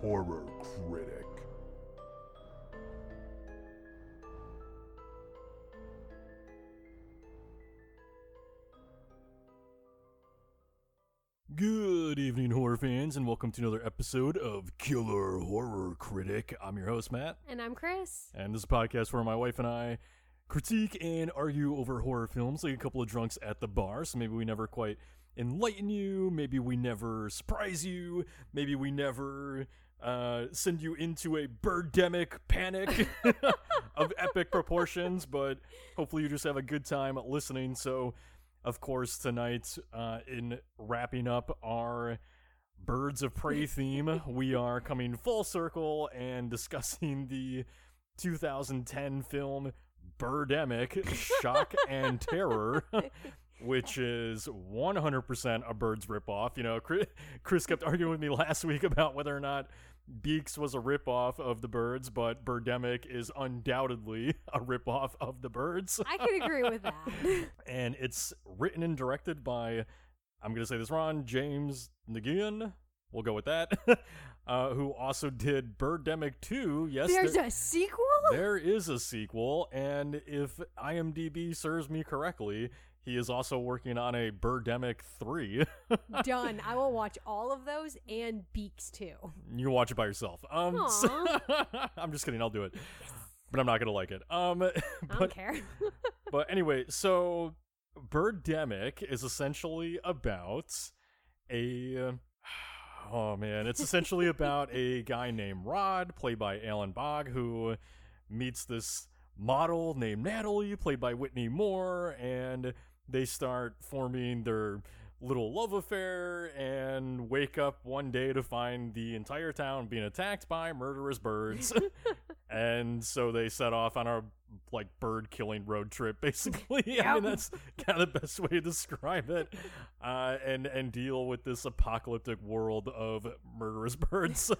Horror Critic. Good evening, horror fans, and welcome to another episode of Killer Horror Critic. I'm your host, Matt, And I'm Chris. and this is a podcast where my wife and I critique and argue over horror films like a couple of drunks at the bar. So maybe we never quite enlighten you, maybe we never surprise you, maybe we never uh, send you into a birdemic panic of epic proportions, but hopefully you just have a good time listening. So, of course, tonight, uh, in wrapping up our Birds of Prey theme, we are coming full circle and discussing the 2010 film Birdemic Shock and Terror. Which is 100% a bird's ripoff. You know, Chris, kept arguing with me last week about whether or not Beaks was a ripoff of the birds, but Birdemic is undoubtedly a ripoff of the birds I could agree with that. and it's written and directed by I'm gonna say this wrong, James Nagian. We'll go with that. uh, who also did Birdemic 2. Yes, There's there, a sequel? there is a sequel, and if IMDb serves me correctly, he is also working on a Birdemic 3. Done. I will watch all of those and Beaks too. you can watch it by yourself. Um, so- I'm just kidding. I'll do it, but I'm not gonna like it. Um, I but don't care. But anyway, so Birdemic is essentially about a. Oh man, it's essentially about a guy named Rod, played by Alan Bagh, who meets this model named Natalie, played by Whitney Moore, and they start forming their little love affair and wake up one day to find the entire town being attacked by murderous birds. and so they set off on a like bird killing road trip basically. I mean that's kind of the best way to describe it. Uh, and and deal with this apocalyptic world of murderous birds.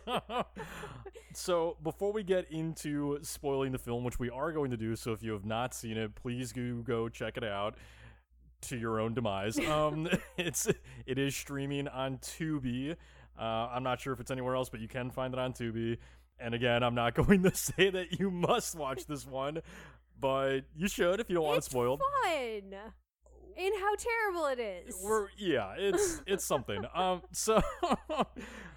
So before we get into spoiling the film which we are going to do so if you have not seen it please do go check it out to your own demise um it's it is streaming on tubi uh, i'm not sure if it's anywhere else but you can find it on tubi and again, I'm not going to say that you must watch this one, but you should if you don't want it it's spoiled. fun. And how terrible it is. We're yeah, it's it's something. Um, so,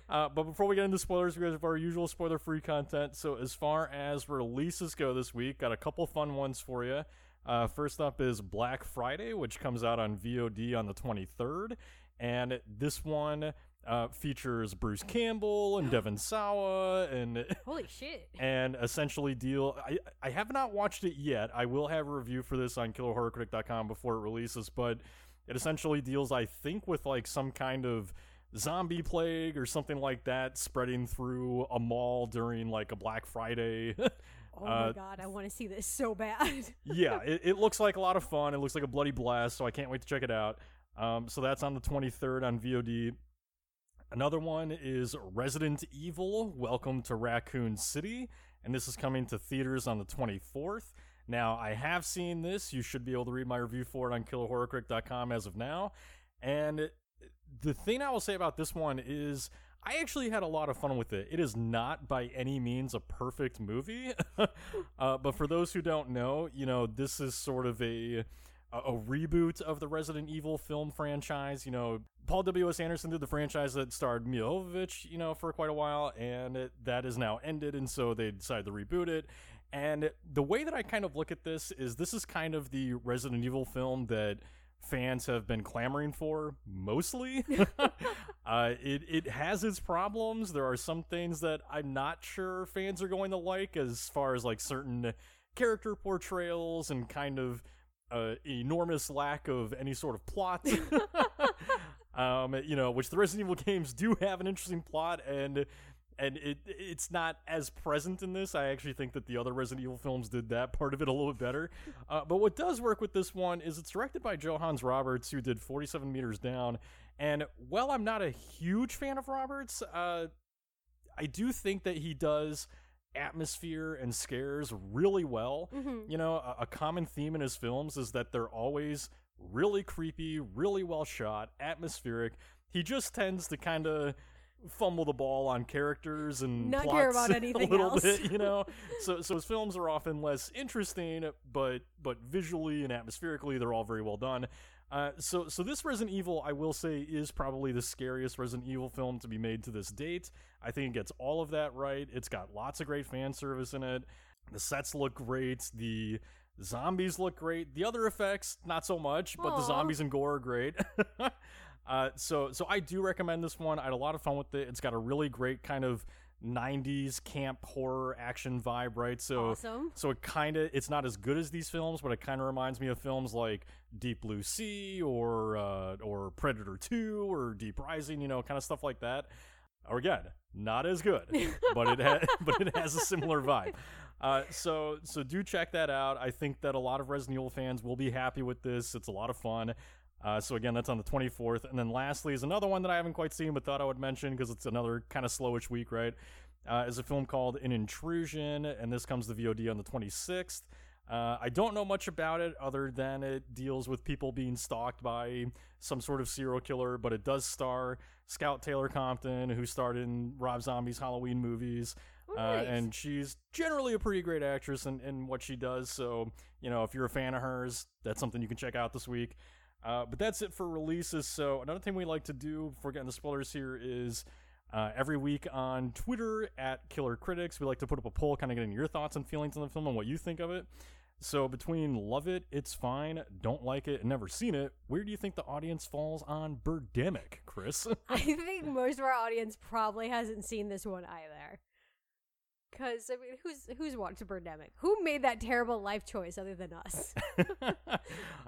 uh, but before we get into spoilers, we have our usual spoiler-free content. So, as far as releases go this week, got a couple fun ones for you. Uh, first up is Black Friday, which comes out on VOD on the 23rd, and this one uh, features Bruce Campbell and Devon Sawa and Holy shit. and essentially deal I, I have not watched it yet i will have a review for this on killerhorrorcritic.com before it releases but it essentially deals i think with like some kind of zombie plague or something like that spreading through a mall during like a black friday Oh Uh, my god, I want to see this so bad. yeah it, it looks like a lot of fun it looks like a bloody blast so i can't wait to check it out um, so that's on the 23rd on vod Another one is Resident Evil Welcome to Raccoon City, and this is coming to theaters on the 24th. Now, I have seen this. You should be able to read my review for it on killerhorrorcritic.com as of now. And the thing I will say about this one is I actually had a lot of fun with it. It is not by any means a perfect movie. uh, but for those who don't know, you know, this is sort of a a, reboot of the Resident Evil film franchise. You know, Paul W.S. Anderson did the franchise that starred Milla Jovovich, you know, for quite a while, and it, that is now ended, and so they decided to reboot it. And the way that I kind of look at this is this is kind of the Resident Evil film that fans have been clamoring for mostly. uh, it it has its problems. There are some things that I'm not sure fans are going to like, as far as like certain character portrayals and kind of uh, enormous lack of any sort of plot. um, you know, which the Resident Evil games do have an interesting plot, and and it it's not as present in this. I actually think that the other Resident Evil films did that part of it a little bit better. Uh, but what does work with this one is it's directed by Johannes Roberts, who did 47 Meters Down. And while I'm not a huge fan of Roberts, uh, I do think that he does atmosphere and scares really well. Mhm. You know, a, a common theme in his films is that they're always really creepy, really well shot, atmospheric. He just tends to kind of fumble the ball on characters and Not care about anything a little else. bit, you know. so so his films are often less interesting, but but visually and atmospherically they're all very well done. Uh, so so this Resident Evil, I will say, is probably the scariest Resident Evil film to be made to this date. I think it gets all of that right. It's got lots of great fan service in it. The sets look great. The zombies look great. The other effects, not so much, but the zombies and gore are great. uh, so so I do recommend this one. I had a lot of fun with it. It's got a really great kind of 90s camp horror action vibe, right? So Awesome. so it kind of it's not as good as these films, but it kind of reminds me of films like Deep Blue Sea or uh, or Predator 2 or Deep Rising, you know, kind of stuff like that. Or again, not as good, but it ha- but it has a similar vibe. Uh, so so do check that out. I think that a lot of Resident Evil fans will be happy with this. It's a lot of fun. Uh, so again, that's on the 24th. And then lastly is another one that I haven't quite seen, but thought I would mention because it's another kind of slowish week, right? Uh, is a film called An Intrusion, and this comes to VOD on the 26th. Uh, I don't know much about it other than it deals with people being stalked by some sort of serial killer, but it does star Scout Taylor Compton, who starred in Rob Zombie's Halloween movies. Oh, Uh, nice. and she's generally a pretty great actress in, in what she does. So, you know, if you're a fan of hers, that's something you can check out this week. Uh, but that's it for releases. So, another thing we like to do before getting the spoilers here is uh, every week on Twitter at Killer Critics, we like to put up a poll, kind of getting your thoughts and feelings on the film and what you think of it. So, between love it, it's fine, don't like it, never seen it, where do you think the audience falls on Birdemic, Chris? I think most of our audience probably hasn't seen this one either. Cause I mean, who's who's watched Birdemic? Who made that terrible life choice other than us?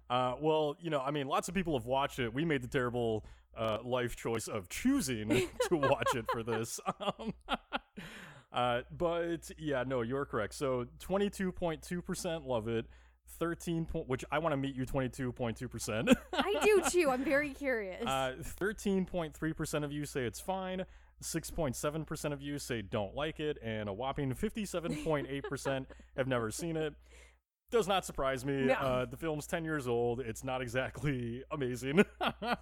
uh, well, you know, I mean, lots of people have watched it. We made the terrible uh, life choice of choosing to watch it for this. Um, uh, but yeah, no, you're correct. So 22.2% love it. 13 point, which I want to meet you 22.2%. I do too. I'm very curious. Uh, 13.3% of you say it's fine. 6.7% of you say don't like it, and a whopping 57.8% have never seen it. Does not surprise me. No. Uh, the film's 10 years old. It's not exactly amazing. uh,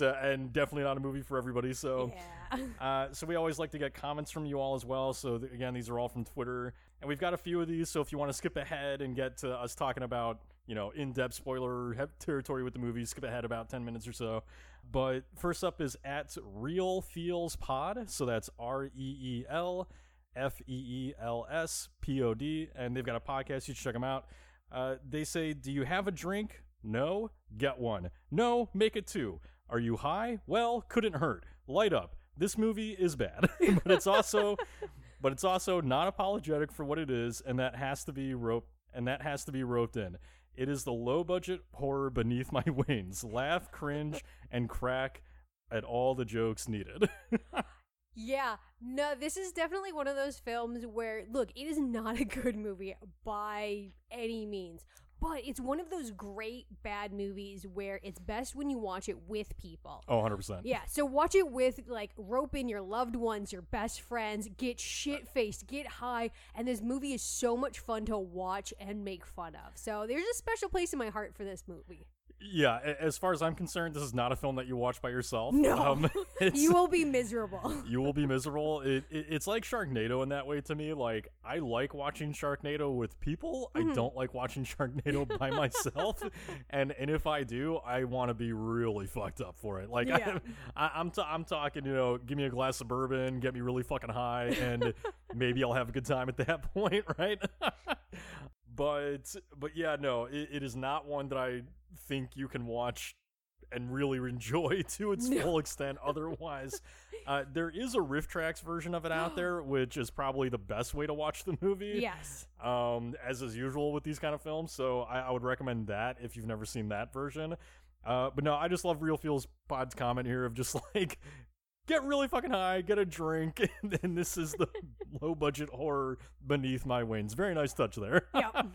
and definitely not a movie for everybody. So, yeah. uh, so we always like to get comments from you all as well. So th- again, these are all from Twitter, and we've got a few of these. So if you want to skip ahead and get to us talking about you know in-depth spoiler he- territory with the movie, skip ahead about ten minutes or so. But first up is at Real Feels Pod. So that's R E E L F E E L S P O D, and they've got a podcast. You should check them out. Uh, they say, "Do you have a drink? No, get one. No, make it two. Are you high? Well, couldn't hurt. Light up. This movie is bad, but it's also, but it's also not apologetic for what it is, and that has to be rope, and that has to be roped in. It is the low budget horror beneath my wings. Laugh, cringe, and crack at all the jokes needed. Yeah, no, this is definitely one of those films where, look, it is not a good movie by any means, but it's one of those great bad movies where it's best when you watch it with people. oh, 100%. Yeah, so watch it with like rope in your loved ones, your best friends, get shit faced, get high, and this movie is so much fun to watch and make fun of. So there's a special place in my heart for this movie. Yeah, as far as I'm concerned, this is not a film that you watch by yourself. No. Um, You will be miserable. you will be miserable. It, it it's like Sharknado in that way to me. Like I like watching Sharknado with people. Mm-hmm. I don't like watching Sharknado by myself. And and if I do, I want to be really fucked up for it. Like Yeah. I, I'm t- I'm talking. You know, give me a glass of bourbon, get me really fucking high, and maybe I'll have a good time at that point, right? but but yeah, no, it, it is not one that I think you can watch and really enjoy to its No. full extent otherwise uh, there is a RiffTrax version of it out there which is probably the best way to watch the movie yes. um, as is usual with these kind of films so I, I would recommend that if you've never seen that version uh, but no i just love real feels pod's comment here of just like get really fucking high, get a drink, and then this is the low budget horror beneath my wings. Very nice touch there. Yep.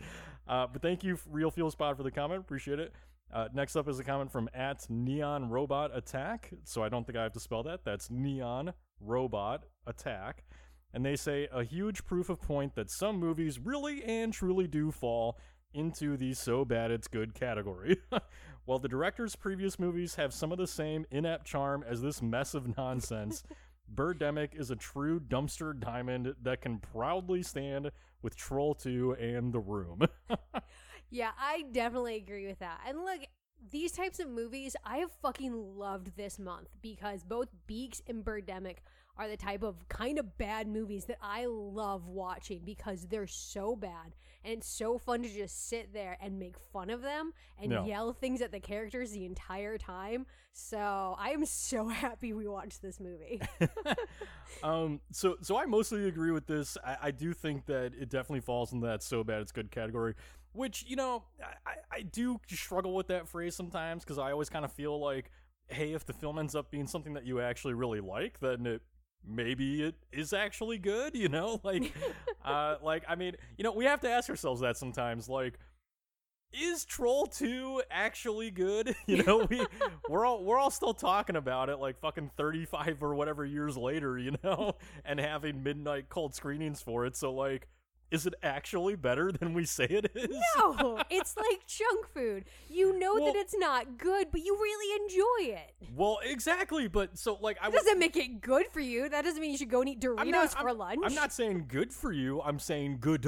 uh, but thank you, Real Feels Pod, for the comment. Appreciate it. Uh, next up is a comment from at Neon Robot Attack. So I don't think I have to spell that. That's Neon Robot Attack. And they say a huge proof of point that some movies really and truly do fall into the so bad it's good category. While the director's previous movies have some of the same inept charm as this mess of nonsense, Birdemic is a true dumpster diamond that can proudly stand with Troll 2 and The Room. Yeah, I definitely agree with that. And look, these types of movies I have fucking loved this month because both Beaks and Birdemic are the type of kind of bad movies that I love watching because they're so bad and it's so fun to just sit there and make fun of them and Yeah. yell things at the characters the entire time. So I am so happy we watched this movie. um, so so I mostly agree with this. I, I do think that it definitely falls in that so bad it's good category. Which you know, I, I- I do struggle with that phrase sometimes because I always kind of feel like, hey, if the film ends up being something that you actually really like, then it maybe it is actually good. You know, like, uh, like I mean, you know, we have to ask ourselves that sometimes, like. Is Troll 2 actually good? You know, we we're all we're all still talking about it like fucking 35 or whatever years later, you know, and having midnight cold screenings for it. So like is it actually better than we say it is? no, it's like junk food. You know Well- that it's not good, but you really enjoy it. Well, exactly, but so like I That doesn't make it good for you. That doesn't mean you should go and eat Doritos I'm not, for I'm, lunch. I'm not saying good for you. I'm saying good.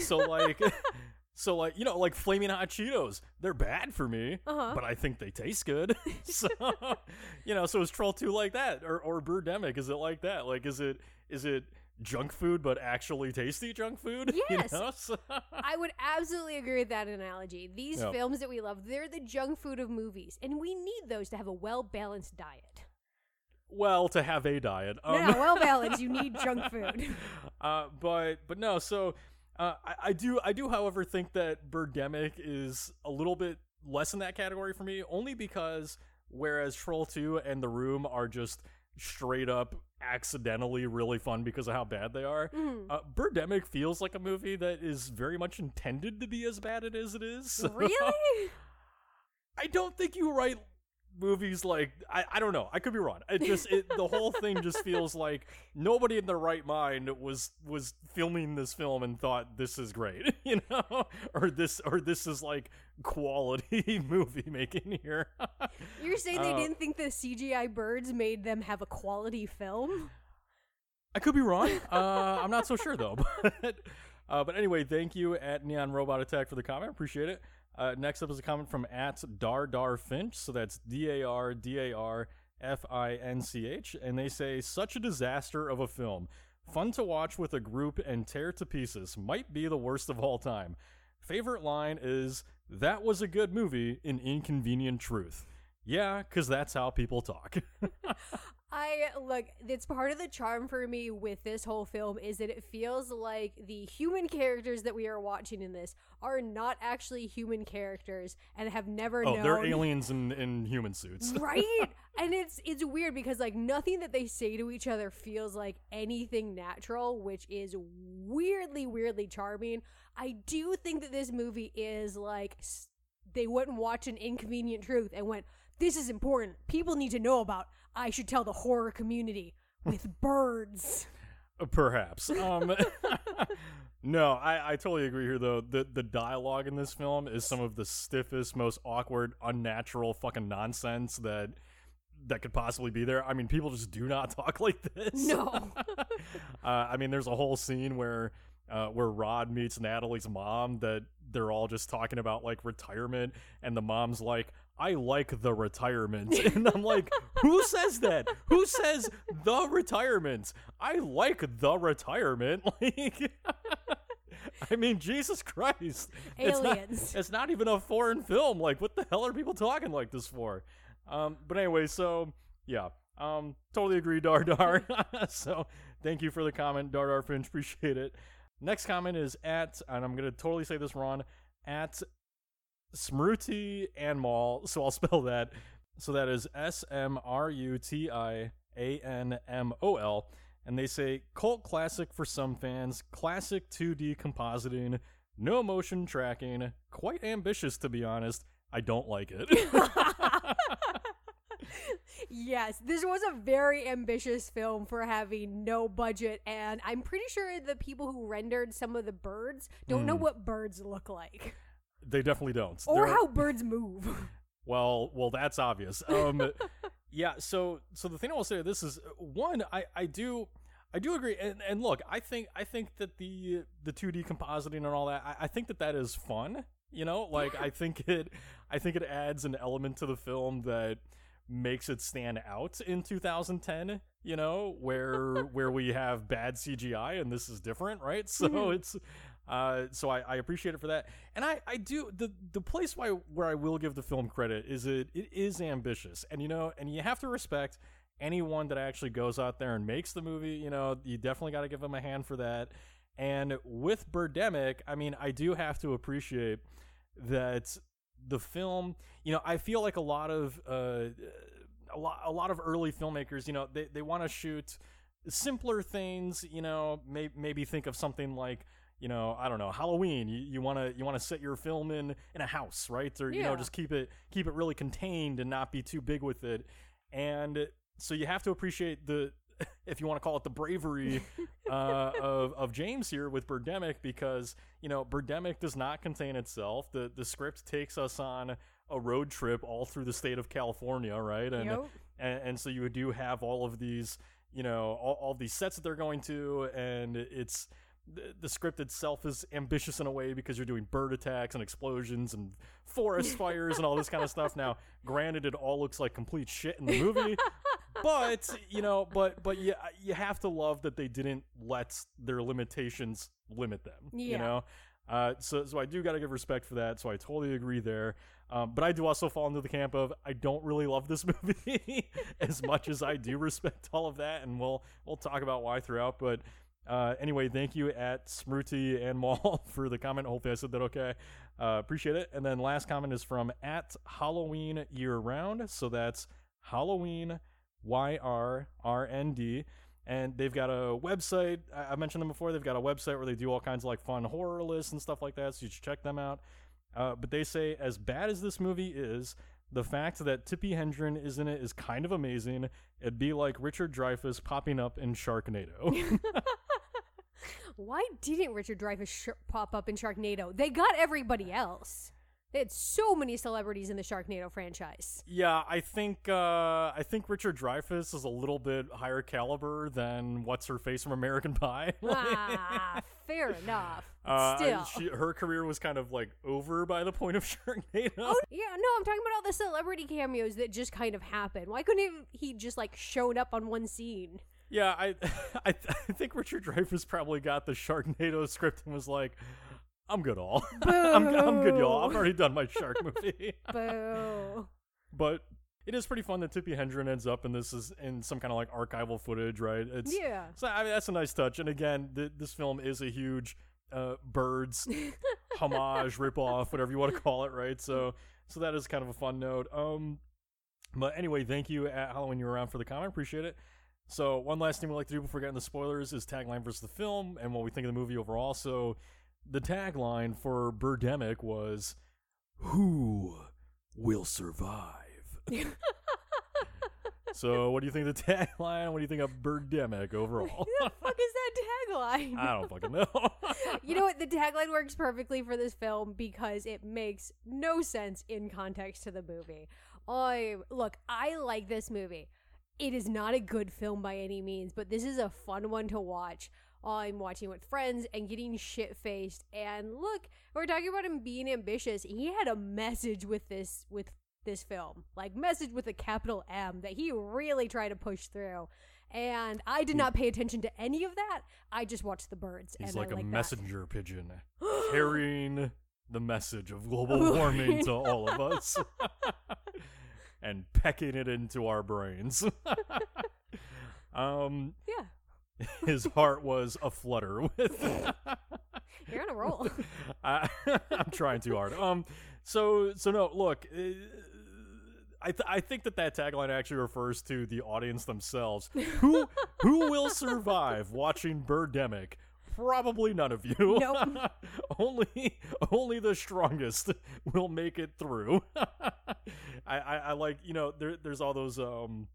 So like, so like you know, like flaming hot Cheetos, they're bad for me, Uh-huh. but I think they taste good. so you know, so is Troll Two like that, or or Birdemic? Is it like that? Like, is it is it junk food but actually tasty junk food? You Yes. know? So- I would absolutely agree with that analogy. These Yep. films that we love, they're the junk food of movies, and we need those to have a well balanced diet. well, to have a diet. Um, no, well balanced, you need junk food. uh, but but no, so uh, I, I do I do, however, think that Birdemic is a little bit less in that category for me, only because whereas Troll Two and The Room are just straight up accidentally really fun because of how bad they are. Mhm. Uh, Birdemic feels like a movie that is very much intended to be as bad it as it is. Really? I don't think you write movies like I, I don't know. I could be wrong. It just it, the whole thing just feels like nobody in their right mind was was filming this film and thought this is great, you know, or this or this is like quality movie making here. You're saying they Uh, didn't think the CGI birds made them have a quality film? I could be wrong. Uh, I'm not so sure though. But uh, but anyway, thank you at Neon Robot Attack for the comment. Appreciate it. Uh, next up is a comment from at Dar Dar Finch. So that's D A R D A R F I N C H, and they say such a disaster of a film. Fun to watch with a group and tear to pieces. Might be the worst of all time. Favorite line is that was a good movie in inconvenient truth. Yeah, because that's how people talk. I look, it's part of the charm for me with this whole film is that it feels like the human characters that we are watching in this are not actually human characters and have never oh, known they're aliens in, in human suits. right and it's it's weird because like nothing that they say to each other feels like anything natural which is weirdly weirdly charming i do think that this movie is like they wouldn't watch an inconvenient truth and went this is important people need to know about i should tell the horror community with birds Perhaps. Um, no, I, I totally agree here though. The the dialogue in this film is some of the stiffest, most awkward, unnatural fucking nonsense that that could possibly be there. I mean, people just do not talk like this. No. uh, I mean, there's a whole scene where uh, where Rod meets Natalie's mom that they're all just talking about like retirement, and the mom's like, "I like the retirement," and I'm like, "Who says that? Who says the retirement? I like the retirement." Like, I mean, Jesus Christ, It's not- Aliens. it's not even a foreign film. Like, what the hell are people talking like this for? Um, but anyway, so yeah, um, totally agree, Dar Dar. so thank you for the comment, Dar Dar Finch. Appreciate it. Next comment is at, and I'm gonna totally say this wrong, at Smruti Anmol. So I'll spell that. So that is S M R U T I A N M O L. And they say cult classic for some fans, classic 2D compositing, no motion tracking, quite ambitious to be honest. I don't like it. yes, this was a very ambitious film for having no budget, and I'm pretty sure the people who rendered some of the birds don't know Hmm. what birds look like they definitely don't. or They're- how birds move. Well, well, that's obvious. Um, yeah. So, so the thing I will say to this is one, I, I do, I do agree, and, and look, I think, I think that the the two D compositing and all that, I, I think that that is fun. You know, like I think it, I think it adds an element to the film that makes it stand out in 2010. You know, where where we have bad CGI and this is different, right? So Mhm. it's. Uh, so I, I appreciate it for that, and I, I do the the place why where I will give the film credit is it it is ambitious, and you know, and you have to respect anyone that actually goes out there and makes the movie. You know, you definitely got to give them a hand for that. And with Birdemic, I mean, I do have to appreciate that the film. You know, I feel like a lot of uh, a lot a lot of early filmmakers, you know, they they want to shoot simpler things. You know, may, maybe think of something like you know, I don't know, Halloween. You to you want to set your film in in a house, right? Or you know, just keep it keep it really contained and not be too big with it. And so you have to appreciate the if you want to call it the bravery uh, of of James here with Birdemic because you know Birdemic does not contain itself. The the script takes us on a road trip all through the state of California, right? And Yep. and, and so you do have all of these you know all, all these sets that they're going to and it's the, the script itself is ambitious in a way because you're doing bird attacks and explosions and forest fires and all this kind of stuff now granted it all looks like complete shit in the movie but you know but but you, you have to love that they didn't let their limitations limit them Yeah. you know uh, so so I do got to give respect for that. So I totally agree there. Um, but I do also fall into the camp of I don't really love this movie as much as I do respect all of that, and we'll we'll talk about why throughout. But uh, anyway, thank you at Smriti and Maul for the comment. Hopefully I said that okay. Uh, appreciate it. And then last comment is from at Halloween Year Round. So that's Halloween Y R R N D and they've got a website. I I mentioned them before. They've got a website where they do all kinds of like fun horror lists and stuff like that. So you should check them out. Uh, but they say, as bad as this movie is, the fact that Tippi Hedren is in it is kind of amazing. It'd be like Richard Dreyfuss popping up in Sharknado. Why didn't Richard Dreyfuss sh- pop up in Sharknado? They got everybody else. They had so many celebrities in the Sharknado franchise. yeah, I think uh, I think Richard Dreyfuss is a little bit higher caliber than what's her face from American Pie. ah, fair enough. Uh, Still. she, her career was kind of like over by the point of Sharknado. Oh yeah, no, I'm talking about all the celebrity cameos that just kind of happened. Why couldn't he he just like showed up on one scene? Yeah, I, I, I think Richard Dreyfuss probably got the Sharknado script and was like, "I'm good, all. I'm, I'm good, y'all. I've already done my shark movie." Boo. but it is pretty fun that Tippi Hedren ends up in this is in some kind of like archival footage, right? It's Yeah. So I mean, that's a nice touch. And again, th- this film is a huge uh, birds homage, ripoff, whatever you want to call it, right? So so that is kind of a fun note. Um, but anyway, thank you at Halloween Year Round for the comment. Appreciate it. So one last thing we like to do before getting the spoilers is tagline versus the film and what we think of the movie overall. So the tagline for Birdemic was "Who will survive?" so what do you think of the tagline? What do you think of Birdemic overall? Who the fuck is that tagline? I don't fucking know. you know what? The tagline works perfectly for this film because it makes no sense in context to the movie. I look, I like this movie. It is not a good film by any means, but this is a fun one to watch. I'm watching with friends and getting shit faced. And look, we're talking about him being ambitious. He had a message with this with this film, like message with a capital M that he really tried to push through. And I did not pay attention to any of that. I just watched the birds. He's and like I a like that. messenger pigeon carrying the message of global warming to all of us and pecking it into our brains. um, Yeah, his heart was aflutter with. you're on a roll. I, I'm trying too hard. Um, so so no, look, uh, I th- I think that that tagline actually refers to the audience themselves. Who who will survive watching Birdemic? Probably none of you. Nope. only only the strongest will make it through. I, I I like you know there there's all those um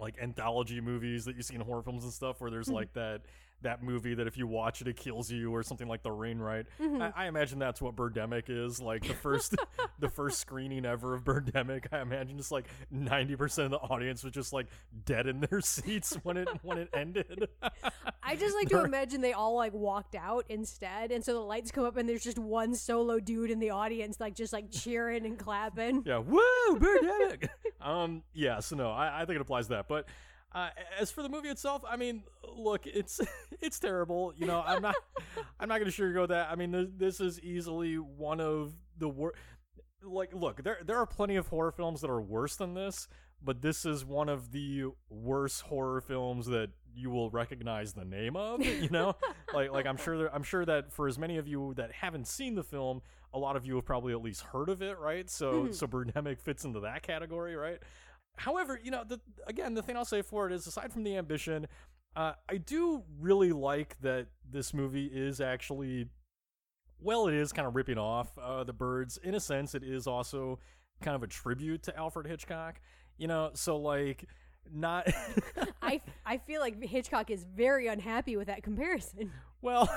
like anthology movies that you see in horror films and stuff where there's hmm. like that that movie that if you watch it it kills you or something like the rain right I, I imagine that's what birdemic is like the first the first screening ever of birdemic i imagine just like 90% of the audience was just like dead in their seats when it when it ended. I just like to imagine they all like walked out instead, and so the lights come up and there's just one solo dude in the audience, like just like cheering and clapping. yeah woo birdemic! Um yeah so no I, I think it applies to that but uh, as for the movie itself, I mean, look, it's it's terrible. You know, I'm not I'm not going to sugarcoat that. I mean, this, this is easily one of the worst. Like, look, there there are plenty of horror films that are worse than this, but this is one of the worst horror films that you will recognize the name of. You know, like like I'm sure there, I'm sure that for as many of you that haven't seen the film, a lot of you have probably at least heard of it, right? So so Birdemic fits into that category, right? However, you know, the, again, the thing I'll say for it is, aside from the ambition, uh, I do really like that this movie is actually, well, it is kind of ripping off uh, the birds. In a sense, it is also kind of a tribute to Alfred Hitchcock. You know, so like, not I I feel like Hitchcock is very unhappy with that comparison. Well,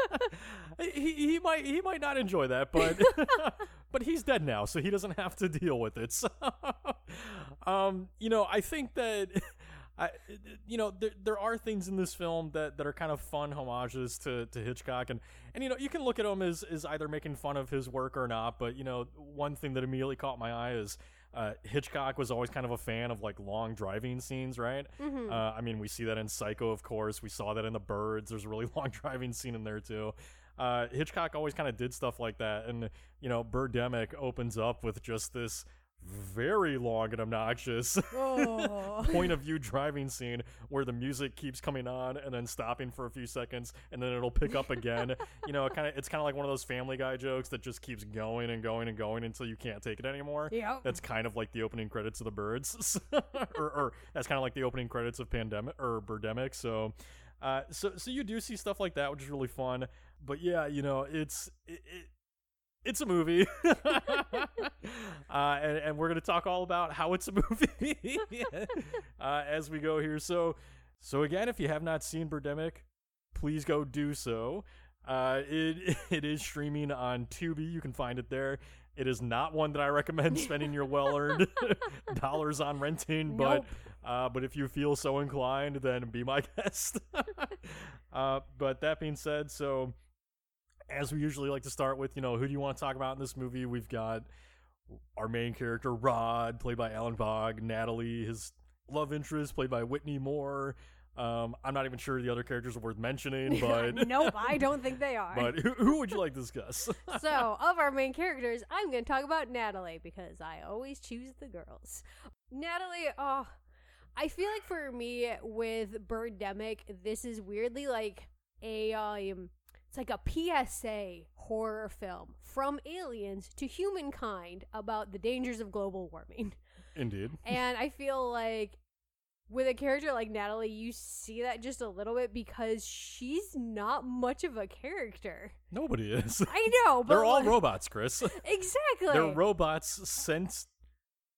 he he might he might not enjoy that, but but he's dead now, so he doesn't have to deal with it. So, um, you know, I think that. I, you know, there, there are things in this film that, that are kind of fun homages to, to Hitchcock, and, and you know, you can look at him as, as either making fun of his work or not. But you know, one thing that immediately caught my eye is uh, Hitchcock was always kind of a fan of like long driving scenes, right? Uh, I mean, we see that in Psycho, of course. We saw that in The Birds. There's a really long driving scene in there too. Uh, Hitchcock always kind of did stuff like that, and you know, Birdemic opens up with just this very long and obnoxious Oh. point of view driving scene where the music keeps coming on and then stopping for a few seconds and then it'll pick up again. you know, kind of it's kind of like one of those Family Guy jokes that just keeps going and going and going until you can't take it anymore. Yep. That's kind of like the opening credits of the Birds, or, or that's kind of like the opening credits of Pandemic or Birdemic. So. Uh, so so you do see stuff like that, which is really fun. But yeah, you know, it's it, it it's a movie, uh, and, and we're gonna talk all about how it's a movie uh, as we go here. So, so again, if you have not seen Birdemic, please go do so. Uh, it it is streaming on Tubi. You can find it there. It is not one that I recommend spending your well-earned dollars on renting, but uh, but if you feel so inclined, then be my guest. uh, but that being said, so as we usually like to start with, you know, who do you want to talk about in this movie? We've got our main character, Rod, played by Alan Bagh, Natalie, his love interest, played by Whitney Moore. Um, I'm not even sure the other characters are worth mentioning, but nope, I don't think they are. but who, who would you like to discuss? so, of our main characters, I'm going to talk about Natalie because I always choose the girls. Natalie, oh, I feel like for me with Birdemic, this is weirdly like a um, it's like a PSA horror film from aliens to humankind about the dangers of global warming. Indeed. And I feel like with a character like Natalie, you see that just a little bit because she's not much of a character. Nobody is. I know, but They're all like- robots, Chris. Exactly. They're robots sent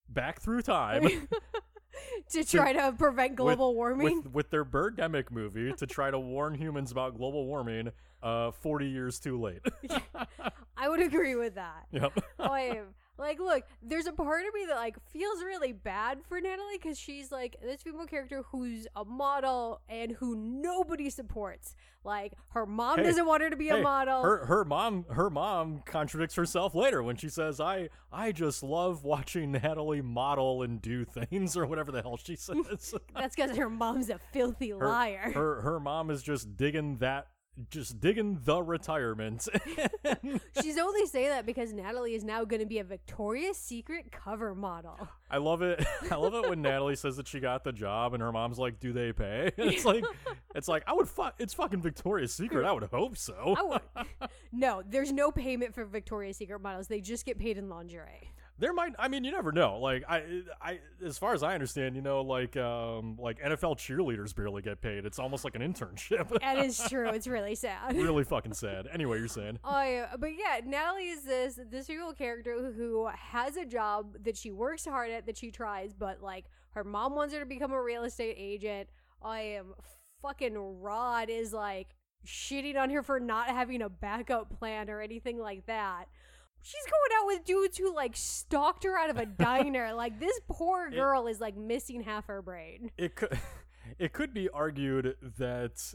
back through time to try to prevent global warming. with, with their Birdemic movie to try to warn humans about global warming uh 40 years too late. I would agree with that. yep. like, like, look, there's a part of me that like feels really bad for Natalie because she's like this female character who's a model and who nobody supports. Like, her mom Hey, doesn't want her to be a Hey, model. Her her mom her mom contradicts herself later when she says, "I I just love watching Natalie model and do things or whatever the hell she says." That's because her mom's a filthy liar. Her her mom is just digging that just digging the retirement. She's only saying that because Natalie is now going to be a Victoria's Secret cover model. I love it. I love it when Natalie says that she got the job and her mom's like, "Do they pay?" it's like, it's like I would. It's fucking Victoria's Secret. I would hope so. Would. no, there's no payment for Victoria's Secret models. They just get paid in lingerie. There might I mean you never know. Like I I as far as I understand, you know, like um like NFL cheerleaders barely get paid. It's almost like an internship. That is true. It's really sad. really fucking sad. Anyway, you're saying. Oh, yeah. but yeah, Natalie is this this real character who has a job that she works hard at, that she tries, but like her mom wants her to become a real estate agent. I am fucking Rod is like shitting on her for not having a backup plan or anything like that. She's going out with dudes who like stalked her out of a diner. like this poor girl is like missing half her brain. It could it could be argued that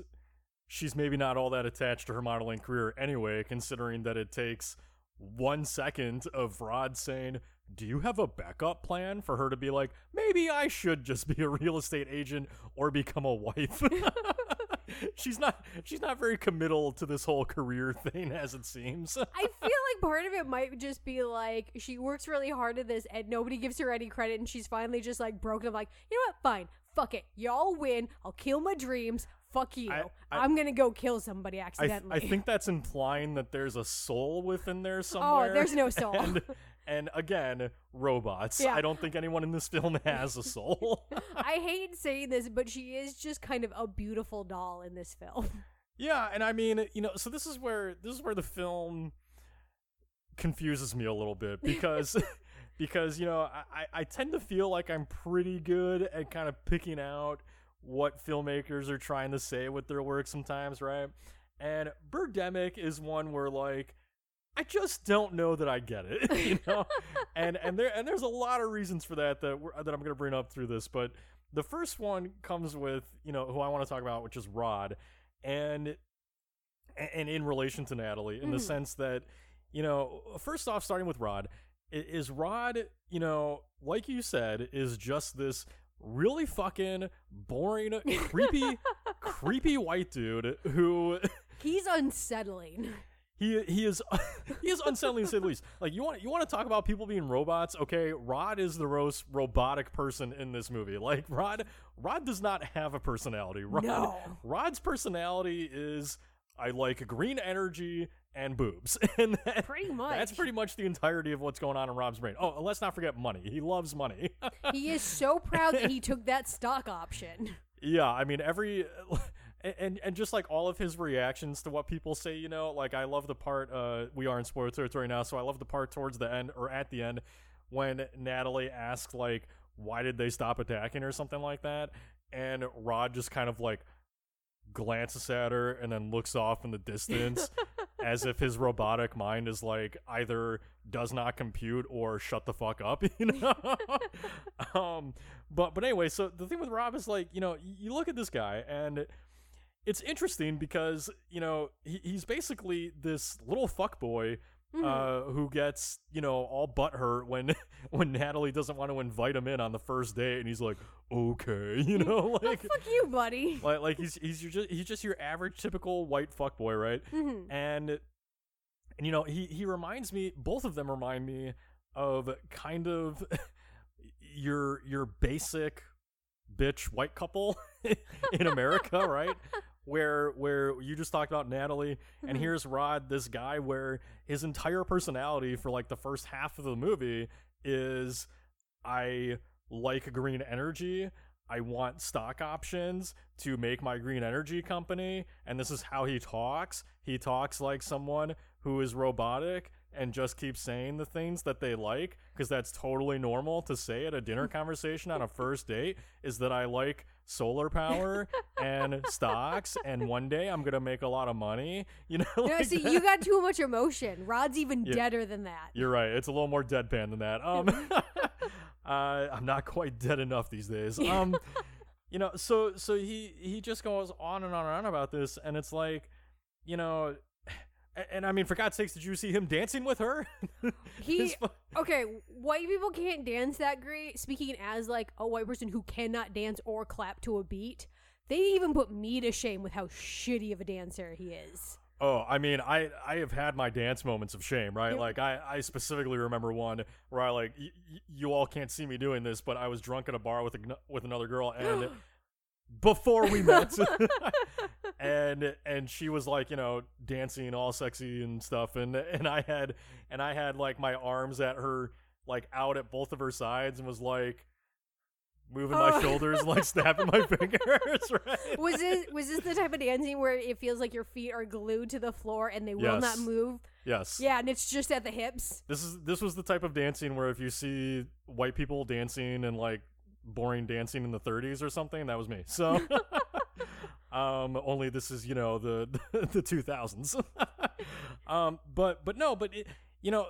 she's maybe not all that attached to her modeling career anyway, considering that it takes one second of Rod saying, Do you have a backup plan for her to be like, maybe I should just be a real estate agent or become a wife? she's not she's not very committal to this whole career thing as it seems. I feel like part of it might just be like she works really hard at this and nobody gives her any credit and she's finally just like broken up like, you know what, fine, fuck it. Y'all win. I'll kill my dreams. Fuck you. I- am gonna go kill somebody I, th- accidentally. I think that's implying that there's a soul within there somewhere. Oh, there's no soul. And, and again, robots. Yeah. I don't think anyone in this film has a soul. I hate saying this, but she is just kind of a beautiful doll in this film. yeah, and I mean, you know, so this is where this is where the film confuses me a little bit because because you know I, I tend to feel like I'm pretty good at kind of picking out what filmmakers are trying to say with their work sometimes, right? And Birdemic is one where like I just don't know that I get it, you know. and and there and there's a lot of reasons for that that we're, that I'm going to bring up through this, but the first one comes with you know who I want to talk about, which is Rod, and and in relation to Natalie, in the Mhm. sense that you know, first off, starting with Rod, is Rod, you know, like you said, is just this really fucking boring, creepy, creepy white dude who He's unsettling. He he is he is unsettling to say the least. Like you want you want to talk about people being robots? Okay, Rod is the most robotic person in this movie. Like Rod Rod does not have a personality. Rod No. Rod's personality is I like green energy and boobs, and that- Pretty much. that's pretty much the entirety of what's going on in Rod's brain. Oh, let's not forget money. He loves money. He is so proud that he took that stock option. Yeah, I mean every and and just like all of his reactions to what people say, you know, like I love the part uh we are in spoiler territory now, so I love the part towards the end or at the end when Natalie asks like why did they stop attacking or something like that? And Rod just kind of like glances at her and then looks off in the distance as if his robotic mind is like either does not compute or shut the fuck up you know? Um but but anyway so the thing with Rod is like you know you look at this guy and it's interesting because you know he, he's basically this little fuck boy Mhm. uh, who gets you know all butthurt when when Natalie doesn't want to invite him in on the first date, and he's like, okay, you know, oh, like fuck you, buddy. like like he's he's just he's just your average typical white fuck boy, right? Mhm. And and you know he he reminds me both of them remind me of kind of your your basic bitch white couple in America, right? Where where you just talked about Natalie and Mhm. here's Rod, this guy where his entire personality for like the first half of the movie is I like green energy. I want stock options to make my green energy company. And this is how he talks. He talks like someone who is robotic and just keep saying the things that they like because that's totally normal to say at a dinner conversation on a first date is that I like solar power and stocks and one day I'm to make a lot of money. You know, No, like see, that. you got too much emotion. Rod's even Yeah. deader than that. You're right. It's a little more deadpan than that. Um, uh, I'm not quite dead enough these days. Um, you know, so so he he just goes on and on and on about this, and it's like, you know, and, and I mean, for God's sakes, did you see him dancing with her? He okay. White people can't dance that great. Speaking as like a white person who cannot dance or clap to a beat, they even put me to shame with how shitty of a dancer he is. Oh, I mean, I I have had my dance moments of shame, right? Like I I specifically remember one where I like y- y- you all can't see me doing this, but I was drunk at a bar with a, with another girl and before we met and and she was like you know dancing all sexy and stuff and and i had and i had like my arms at her like out at both of her sides and was like moving my Oh. shoulders and like snapping my fingers, right? Was this was this the type of dancing where it feels like your feet are glued to the floor and they will not move? Yes. Yeah, and it's just at the hips. This is this was the type of dancing where if you see white people dancing and like boring dancing in the 30s or something, that was me. So um only this is, you know, the the 2000s. um but but no, but it, you know,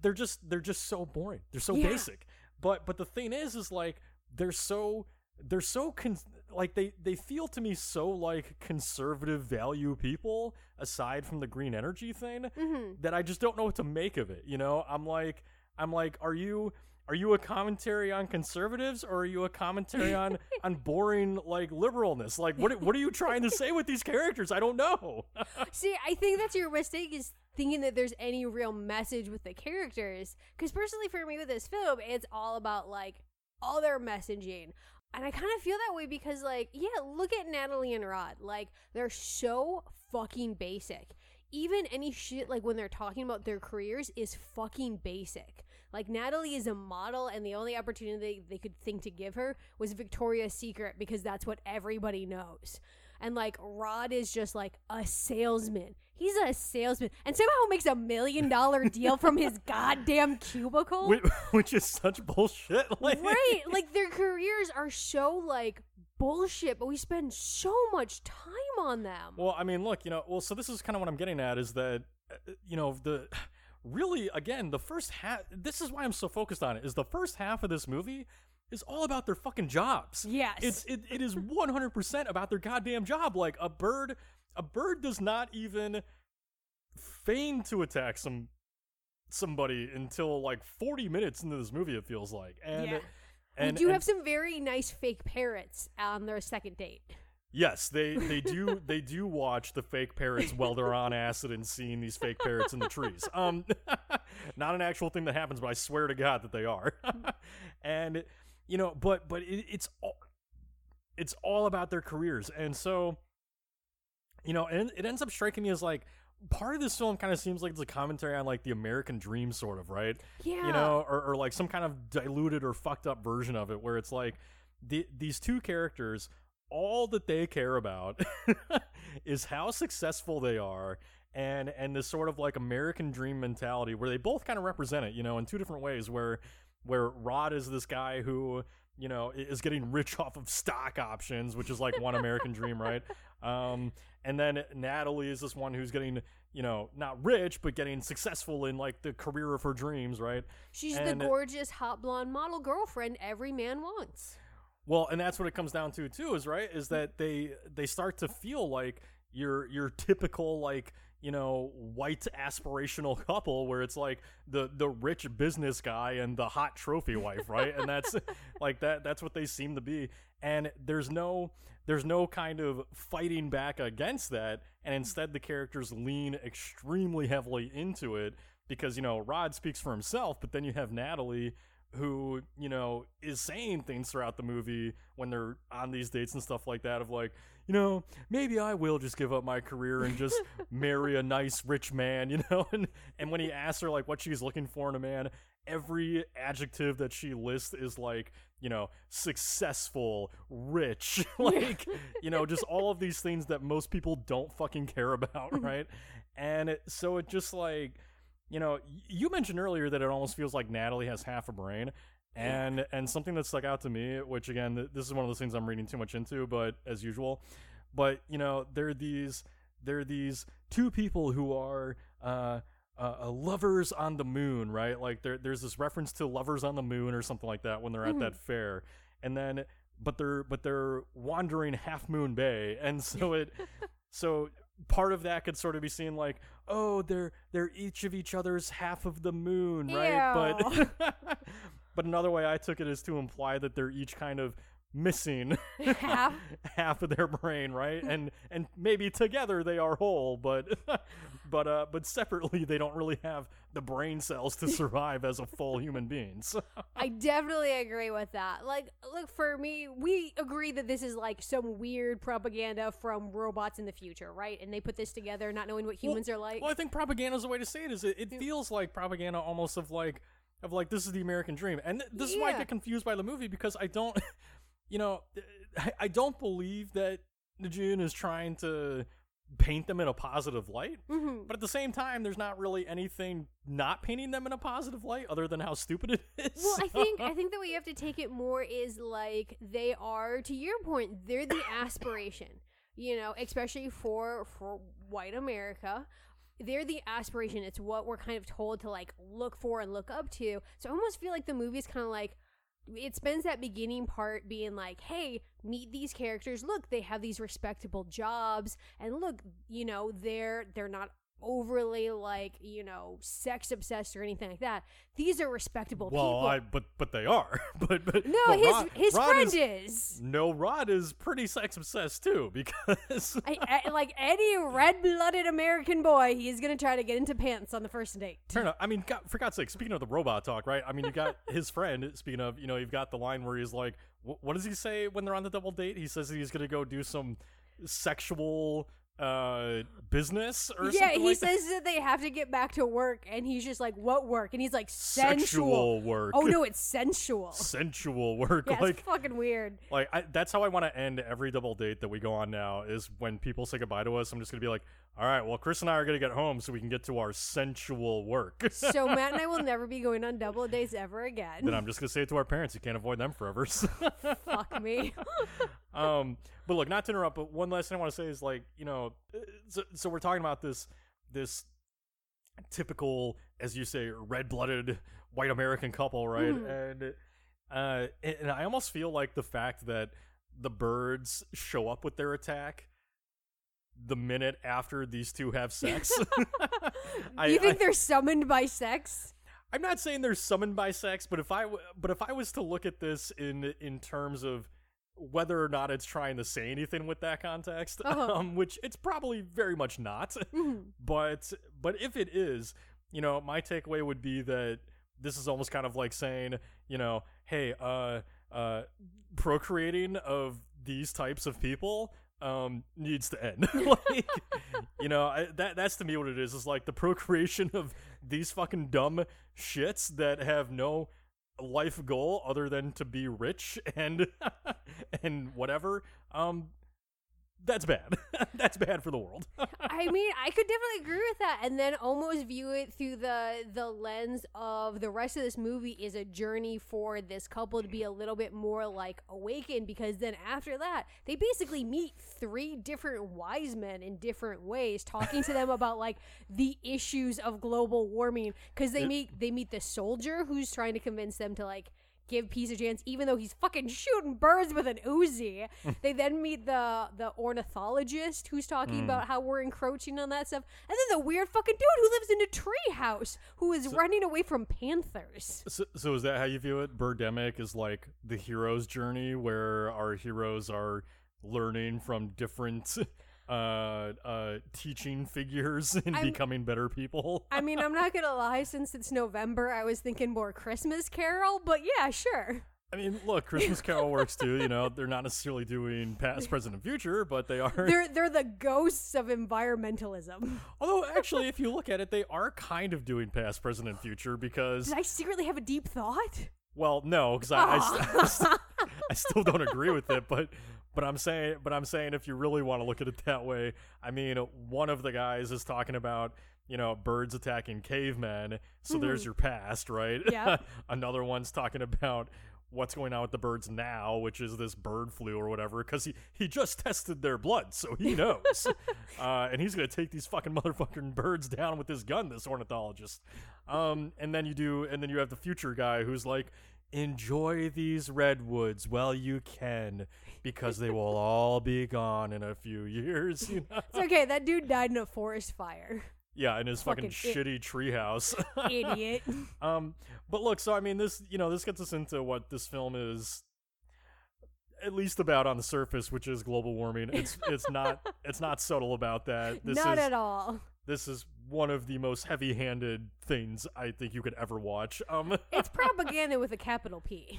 they're just they're just so boring. They're so Yeah. basic. But but the thing is is like they're so they're so con- like they they feel to me so like conservative value people aside from the green energy thing hmm that I just don't know what to make of it. You know, I'm like, I'm like, are you are you a commentary on conservatives or are you a commentary on on boring like liberalness? Like, what what are you trying to say with these characters? I don't know. See, I think that's your mistake is thinking that there's any real message with the characters. Because personally, for me with this film, it's all about like all their messaging. And I kind of feel that way because, like, yeah, look at Natalie and Rod. Like, they're so fucking basic. Even any shit, like, when they're talking about their careers, is fucking basic. Like, Natalie is a model, and the only opportunity they could think to give her was Victoria's Secret because that's what everybody knows. And, like, Rod is just like a salesman. He's a salesman and somehow makes a million dollar deal from his goddamn cubicle. Which, which is such bullshit. Like, right like their careers are so like bullshit but we spend so much time on them Well, I mean, look, you know, well, so this is kind of what I'm getting at is that, uh, you know, the really again the first half. This is why I'm so focused on it. Is the first half of this movie is all about their fucking jobs. Yes. it's it, it is 100 percent about their goddamn job. Like a bird, a bird does not even feign to attack some somebody until like 40 minutes into this movie. It feels like, and Yeah. and we do and- have some very nice fake parrots on their second date Yes, they they do they do watch the fake parrots while they're on acid and seeing these fake parrots in the trees. Um, not an actual thing that happens, but I swear to God that they are. and you know, but but it, it's all it's all about their careers, and so you know, and it ends up striking me as like part of this film kind of seems like it's a commentary on like the American dream, sort of, right? yeah you know, or, or like some kind of diluted or fucked up version of it, where it's like the, these two characters, all that they care about is how successful they are, and and this sort of like American dream mentality, where they both kind of represent it, you know, in two different ways. Where where Rod is this guy who you know is getting rich off of stock options, which is like one American dream, right? Um, and then Natalie is this one who's getting you know not rich but getting successful in like the career of her dreams, right? she's and- the gorgeous hot blonde model girlfriend every man wants Well, and that's what it comes down to too, is right? Is that they they start to feel like your your typical like you know white aspirational couple where it's like the the rich business guy and the hot trophy wife, right? and that's like that that's what they seem to be. And there's no there's no kind of fighting back against that, and instead the characters lean extremely heavily into it because you know Rod speaks for himself, but then you have Natalie who you know is saying things throughout the movie when they're on these dates and stuff like that of like you know maybe i will just give up my career and just marry a nice rich man you know? And and when he asks her like what she's looking for in a man every adjective that she lists is like you know successful rich like you know just all of these things that most people don't fucking care about right? And it, so it just like you know, you mentioned earlier that it almost feels like Natalie has half a brain, and and something that stuck out to me, which again, th- this is one of those things I'm reading too much into, but as usual, but you know, there are these there are these two people who are uh, uh, uh, lovers on the moon, right? Like there there's this reference to lovers on the moon or something like that when they're at that fair, and then but they're but they're wandering Half Moon Bay, and so it so part of that could sort of be seen like oh they're they're each of each other's half of the moon right Ew. but but another way i took it is to imply that they're each kind of missing Half? half of their brain right and and maybe together they are whole but but uh but separately they don't really have the brain cells to survive as a full human being so I definitely agree with that. Like, look, for me, we agree that this is like some weird propaganda from robots in the future, right? And they put this together not knowing what humans are like. Well, I think propaganda is the way to say it. Is it, it feels like propaganda almost of like of like this is the American dream, and th- this is why I get confused by the movie because I don't, you know, I, don't believe that Nguyen is trying to paint them in a positive light. hmm But at the same time, there's not really anything not painting them in a positive light other than how stupid it is. Well, I think I think the way you have to take it more is like they are to your point, they're the aspiration. You know, especially for for white America. They're the aspiration. It's what we're kind of told to like look for and look up to. So I almost feel like the movie is kind of like it spends that beginning part being like, hey, meet these characters. Look, they have these respectable jobs, and look, you know, they're they're not overly like you know sex obsessed or anything like that. These are respectable well, people. I but but they are. but but no, but his Rod, his Rod friend is, is. No, Rod is pretty sex obsessed too because I, I- like any red-blooded American boy, he's gonna try to get into pants on the first date. Fair enough. I mean, God, for God's sake, speaking of the robot talk, right? I mean, you got his friend. Speaking of, you know, you've got the line where he's like, wh- "What does he say when they're on the double date?" He says that he's gonna go do some sexual uh business or yeah, he like says that they have to get back to work, and he's just like, "What work?" And he's like, "Sensual." sexual work. Oh no, it's sensual. sensual work. Yeah, like, it's fucking weird. like I, that's how I want to end every double date that we go on now. Is when people say goodbye to us, I'm just gonna be like, "All right, well, Chris and I are gonna get home so we can get to our sensual work." So Matt and I will never be going on double dates ever again. then I'm just gonna say it to our parents. You can't avoid them forever. so- Fuck me. um but look not to interrupt but one last thing i want to say is like you know uh, so, so we're talking about this this typical as you say red-blooded white american couple right Mhm. and uh and i almost feel like the fact that the birds show up with their attack the minute after these two have sex I- you think I- they're summoned by sex? I'm not saying they're summoned by sex, but if I but if I was to look at this in in terms of whether or not it's trying to say anything with that context, Uh-huh. um, which it's probably very much not, Mhm. but but if it is, you know, my takeaway would be that this is almost kind of like saying, you know, hey, uh, uh, procreating of these types of people um needs to end. Like you know I, that that's to me what it is. Is like the procreation of these fucking dumb shits that have no life goal other than to be rich and and whatever. Um that's bad. That's bad for the world. I mean, I could definitely agree with that, and then almost view it through the the lens of the rest of this movie is a journey for this couple to be a little bit more like awakened, because then after that, they basically meet three different wise men in different ways, talking to them about like the issues of global warming, because they meet they meet the soldier who's trying to convince them to like give peace a chance, even though he's fucking shooting birds with an Uzi. they then meet the the ornithologist who's talking Hmm. about how we're encroaching on that stuff, and then the weird fucking dude who lives in a tree house who is running away from panthers. So, so is that how you view it? Birdemic is like the hero's journey, where our heroes are learning from different uh, uh, teaching figures and I'm- becoming better people. I mean, I'm not gonna lie. Since it's November, I was thinking more Christmas Carol, but yeah, sure. I mean, look, Christmas Carol works too. You know, they're not necessarily doing past, present, and future, but they are. They're they're the ghosts of environmentalism. Although, actually, if you look at it, they are kind of doing past, present, and future because, Did I secretly have a deep thought? well, no, because I, I, I, I still don't agree with it, but. But I'm saying, but I'm saying, if you really want to look at it that way, I mean, one of the guys is talking about, you know, birds attacking cavemen. So there's your past, right? Yeah. Another one's talking about what's going on with the birds now, which is this bird flu or whatever, because he, he just tested their blood, so he knows. uh, and he's going to take these fucking motherfucking birds down with his gun, this ornithologist. Um, and then you do, and then you have the future guy who's like, enjoy these redwoods while you can, because they will all be gone in a few years. You know? It's okay. That dude died in a forest fire. Yeah, in his fucking, Fucking shitty treehouse. Idiot. Um, but look, so I mean, this you know this gets us into what this film is at least about on the surface, which is global warming. It's it's not it's not subtle about that. This Not is at all. this is one of the most heavy-handed things I think you could ever watch. Um, It's propaganda with a capital P.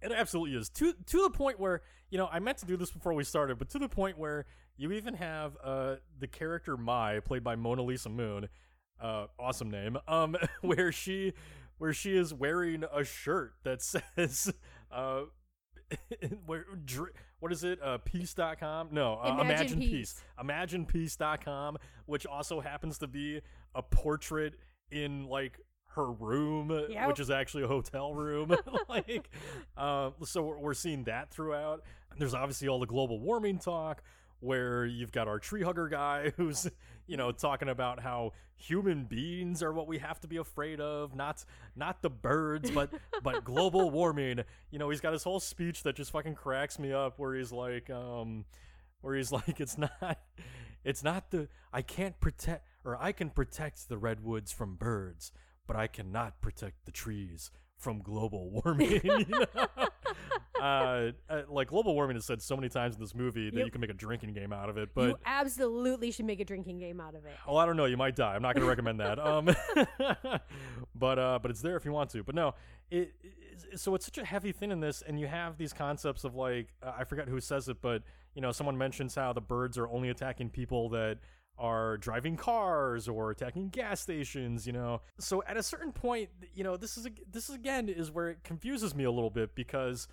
It absolutely is. To to the point where, you know, I meant to do this before we started, but to the point where you even have uh the character Mai, played by Mona Lisa Moon, uh awesome name, um, where she where she is wearing a shirt that says uh where dr- what is it uh peace.com no uh, Imagine imagine, peace. Peace. imaginepeace.com which also happens to be a portrait in like her room Yep. which is actually a hotel room like uh, so we're- we're seeing that throughout there's obviously all the global warming talk where you've got our tree hugger guy who's you know talking about how human beings are what we have to be afraid of not not the birds but but global warming you know he's got his whole speech that just fucking cracks me up where he's like um where he's like it's not it's not the I can't protect or I can protect the redwoods from birds but I cannot protect the trees from global warming you know? Uh, uh, like global warming is said so many times in this movie that Yep. you can make a drinking game out of it but you absolutely should make a drinking game out of it. well, I don't know. You might die. I'm not going to recommend that. Um, but uh, but it's there if you want to. But no, it, it- so it's such a heavy thing in this, and you have these concepts of like uh, I forget who says it, but you know, someone mentions how the birds are only attacking people that are driving cars or attacking gas stations. You know, so at a certain point, you know, this is this is again is where it confuses me a little bit because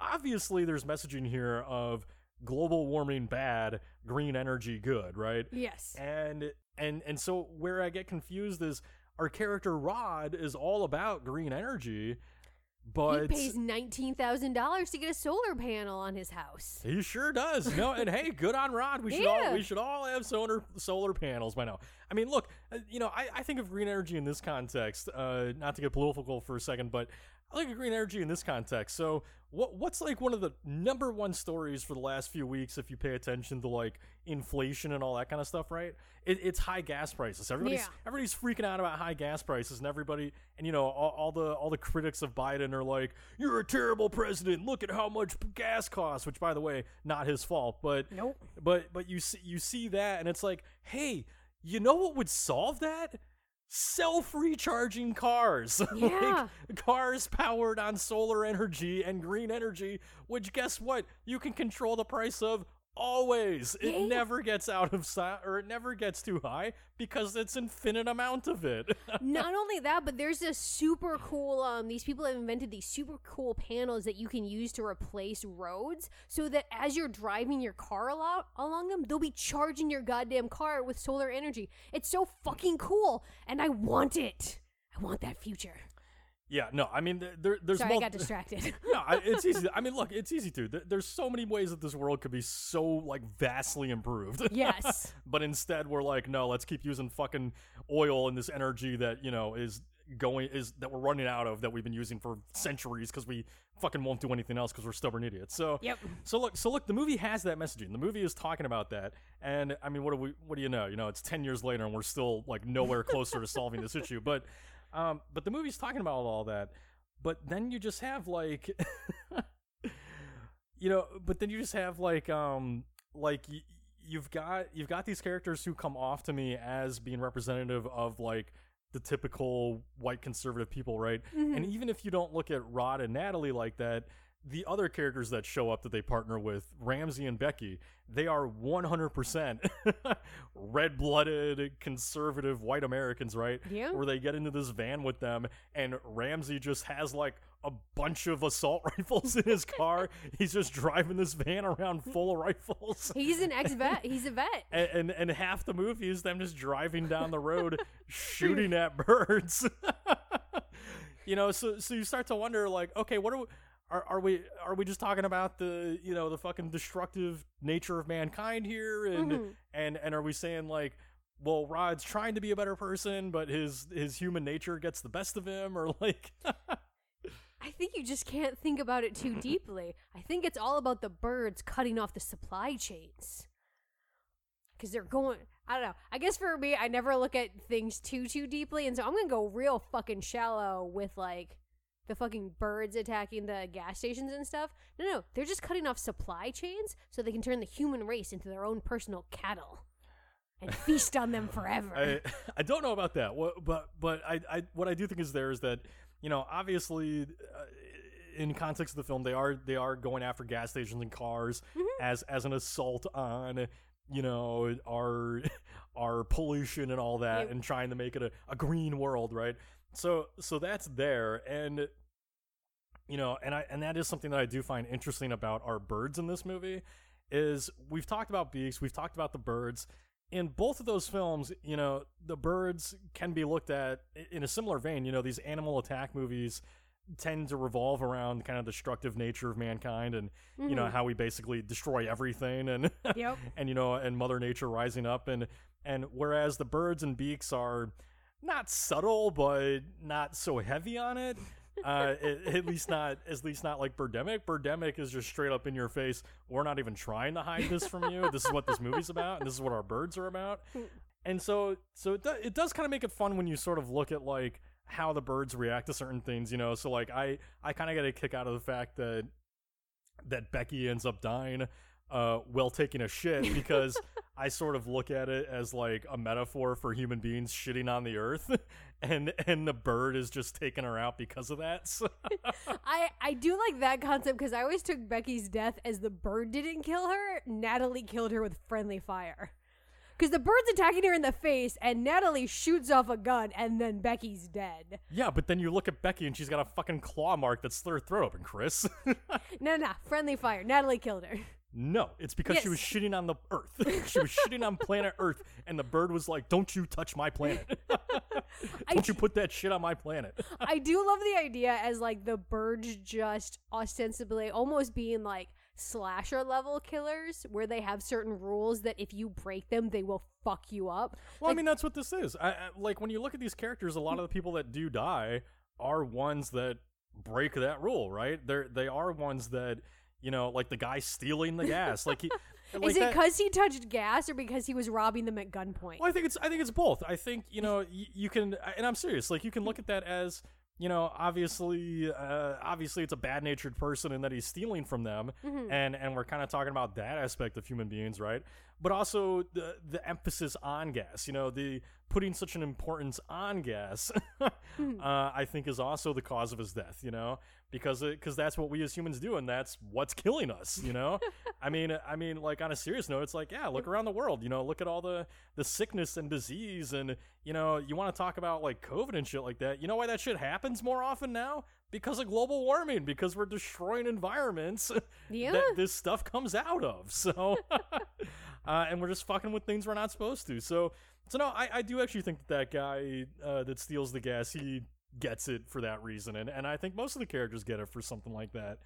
obviously there's messaging here of global warming bad, green energy good, right? Yes. and and and so where I get confused is our character Rod is all about green energy, but he pays nineteen thousand dollars to get a solar panel on his house. he sure does. No, and hey, good on Rod. We should all we should all have solar solar panels by now. I mean, look, uh, you know, I, I think of green energy in this context. Uh, not to get political for a second, but I like green energy in this context. So, what what's like one of the number one stories for the last few weeks, if you pay attention to like inflation and all that kind of stuff, right? It, it's high gas prices. Everybody's Yeah. everybody's freaking out about high gas prices, and everybody and you know all, all the all the critics of Biden are like, "You're a terrible president. Look at how much gas costs." Which, by the way, not his fault, but Nope. but but you see you see that, and it's like, hey, you know what would solve that? Self recharging cars. Yeah. like cars powered on solar energy and green energy, which guess what? You can control the price of always. It Yeah. never gets out of sight or it never gets too high because it's infinite amount of it. Not only that, but there's a super cool. Um, these people have invented these super cool panels that you can use to replace roads, so that as you're driving your car alo- along them, they'll be charging your goddamn car with solar energy. It's so fucking cool, and I want it. I want that future. Yeah, no, I mean there, there there's Sorry, mul- I got distracted. no, I- it's easy. I mean, look, it's easy to. There- There's so many ways that this world could be so like vastly improved. yes. but instead we're like, no, let's keep using fucking oil and this energy that you know is going is that we're running out of that we've been using for centuries because we fucking won't do anything else because we're stubborn idiots. So Yep. So look, so look, the movie has that messaging. The movie is talking about that, and I mean, what do we? What do you know? You know, it's ten years later, and we're still like nowhere closer to solving this issue. But, um, but the movie's talking about all that. But then you just have like, you know, but then you just have like, um, like y- you've got you've got these characters who come off to me as being representative of like the typical white conservative people, right? Mm-hmm. And even if you don't look at Rod and Natalie like that, the other characters that show up that they partner with, Ramsey and Becky, they are 100% red blooded, conservative white Americans, right? Yeah. Where they get into this van with them, and Ramsey just has like a bunch of assault rifles in his car. He's just driving this van around full of rifles. He's an ex vet. He's a vet. And, and and half the movie is them just driving down the road shooting at birds. you know, so so you start to wonder like, okay, what are we are, are we are we just talking about the you know the fucking destructive nature of mankind here and Mhm. and and are we saying like well Rod's trying to be a better person but his his human nature gets the best of him or like I think you just can't think about it too deeply. I think it's all about the birds cutting off the supply chains. Because they're going, I don't know. I guess for me, I never look at things too, too deeply. And so I'm going to go real fucking shallow with like the fucking birds attacking the gas stations and stuff. No, no. They're just cutting off supply chains so they can turn the human race into their own personal cattle and feast on them forever. I I don't know about that. What, but but I, I what I do think is there is that you know obviously uh, in context of the film they are they are going after gas stations and cars as as an assault on you know our our pollution and all that and trying to make it a, a green world right so so that's there and you know and i and that is something that i do find interesting about our birds in this movie is we've talked about beaks we've talked about the birds in both of those films you know the birds can be looked at in a similar vein you know these animal attack movies tend to revolve around kind of destructive nature of mankind and you know Mhm. how we basically destroy everything and Yep. and you know and mother nature rising up and and whereas the birds and beaks are not subtle but not so heavy on it. Uh at, at least not at least not like birdemic. Birdemic is just straight up in your face we're not even trying to hide this from you. This is what this movie's about and this is what our birds are about. And so so it, do, it does kind of make it fun when you sort of look at like how the birds react to certain things you know? So like i i kind of get a kick out of the fact that that becky ends up dying uh while taking a shit because i sort of look at it as like a metaphor for human beings shitting on the earth and and the bird is just taking her out because of that so, I I do like that concept because I always took Becky's death as the bird didn't kill her. Natalie killed her with friendly fire. Because the bird's attacking her in the face, and Natalie shoots off a gun, and then Becky's dead. yeah but then you look at becky and she's got a fucking claw mark that's slit her throat open chris No, no, friendly fire. Natalie killed her. No, it's because she was shitting on the Earth. she was shitting on planet Earth, and the bird was like, "Don't you touch my planet! Don't you put that shit on my planet!" I do love the idea as like the birds just ostensibly almost being like slasher level killers where they have certain rules that if you break them they will fuck you up. Well, I mean, that's what this is. I, I, like when you look at these characters, a lot of the people that do die are ones that break that rule, right? They're they are ones that you know, like the guy stealing the gas, like he. like Is it because he touched gas or because he was robbing them at gunpoint? Well, I think it's I think it's both. I think you know y- you can, and I'm serious. Like you can look at that as you know, obviously, uh, obviously, it's a bad natured person and that he's stealing from them, Mm-hmm. and and we're kind of talking about that aspect of human beings, right? But also the the emphasis on gas. You know, the putting such an importance on gas, Mm-hmm. uh, I think, is also the cause of his death. You know, because because that's what we as humans do, and that's what's killing us. You know, I mean, I mean, like on a serious note, it's like, yeah, look around the world. You know, look at all the the sickness and disease, and you know, you want to talk about like COVID and shit like that. You know why that shit happens more often now? Because of global warming, because we're destroying environments Yeah. that this stuff comes out of. So, uh, and we're just fucking with things we're not supposed to. So, so no, I, I do actually think that that guy uh, that steals the gas, he gets it for that reason, and and I think most of the characters get it for something like that.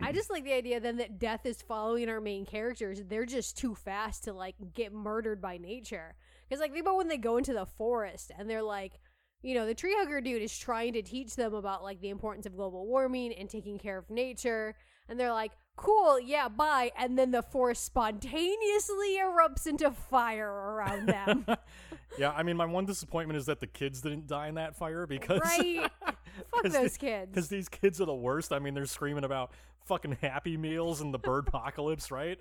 I just like the idea then that death is following our main characters. They're just too fast to like get murdered by nature. Because like think about when they go into the forest and they're like, you know, the tree hugger dude is trying to teach them about like the importance of global warming and taking care of nature, and they're like, cool, yeah, bye. And then the forest spontaneously erupts into fire around them. yeah, I mean, my one disappointment is that the kids didn't die in that fire because right? Fuck those the- kids. Because these kids are the worst. I mean, they're screaming about fucking Happy Meals and the bird apocalypse, right?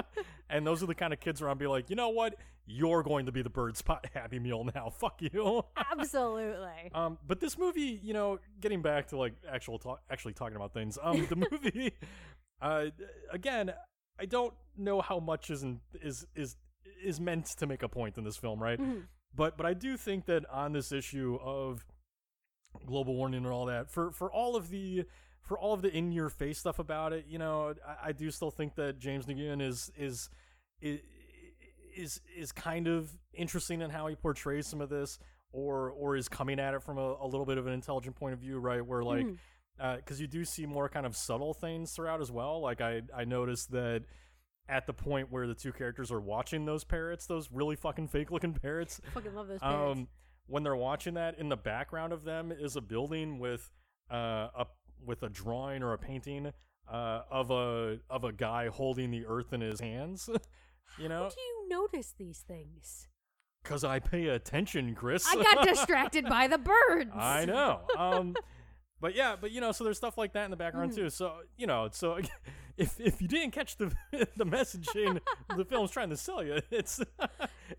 and those are the kind of kids where I'll be like, you know what? You're going to be the bird spot Happy Meal now. Fuck you. Absolutely. um, but this movie, you know, getting back to like actual talk, actually talking about things. Um, the movie, uh, again, I don't know how much is in, is is is meant to make a point in this film, right? Mhm. but but I do think that on this issue of global warming and all that, for for all of the for all of the in your face stuff about it, you know, I, I do still think that James McGinn is is is is is kind of interesting in how he portrays some of this, or or is coming at it from a, a little bit of an intelligent point of view, right? Where like Mhm. Because you do see more kind of subtle things throughout as well. Like I I noticed that at the point where the two characters are watching those parrots, those really fucking fake looking parrots, Fucking love those parrots. um, when they're watching that, in the background of them is a building with uh, a with a drawing or a painting uh, of a of a guy holding the earth in his hands. you know, How do you notice these things? because I pay attention, Chris. I got distracted by the birds. I know. Um, but yeah, but you know, so there's stuff like that in the background Mm-hmm. too. So you know, so if if you didn't catch the the messaging the film's trying to sell you, it's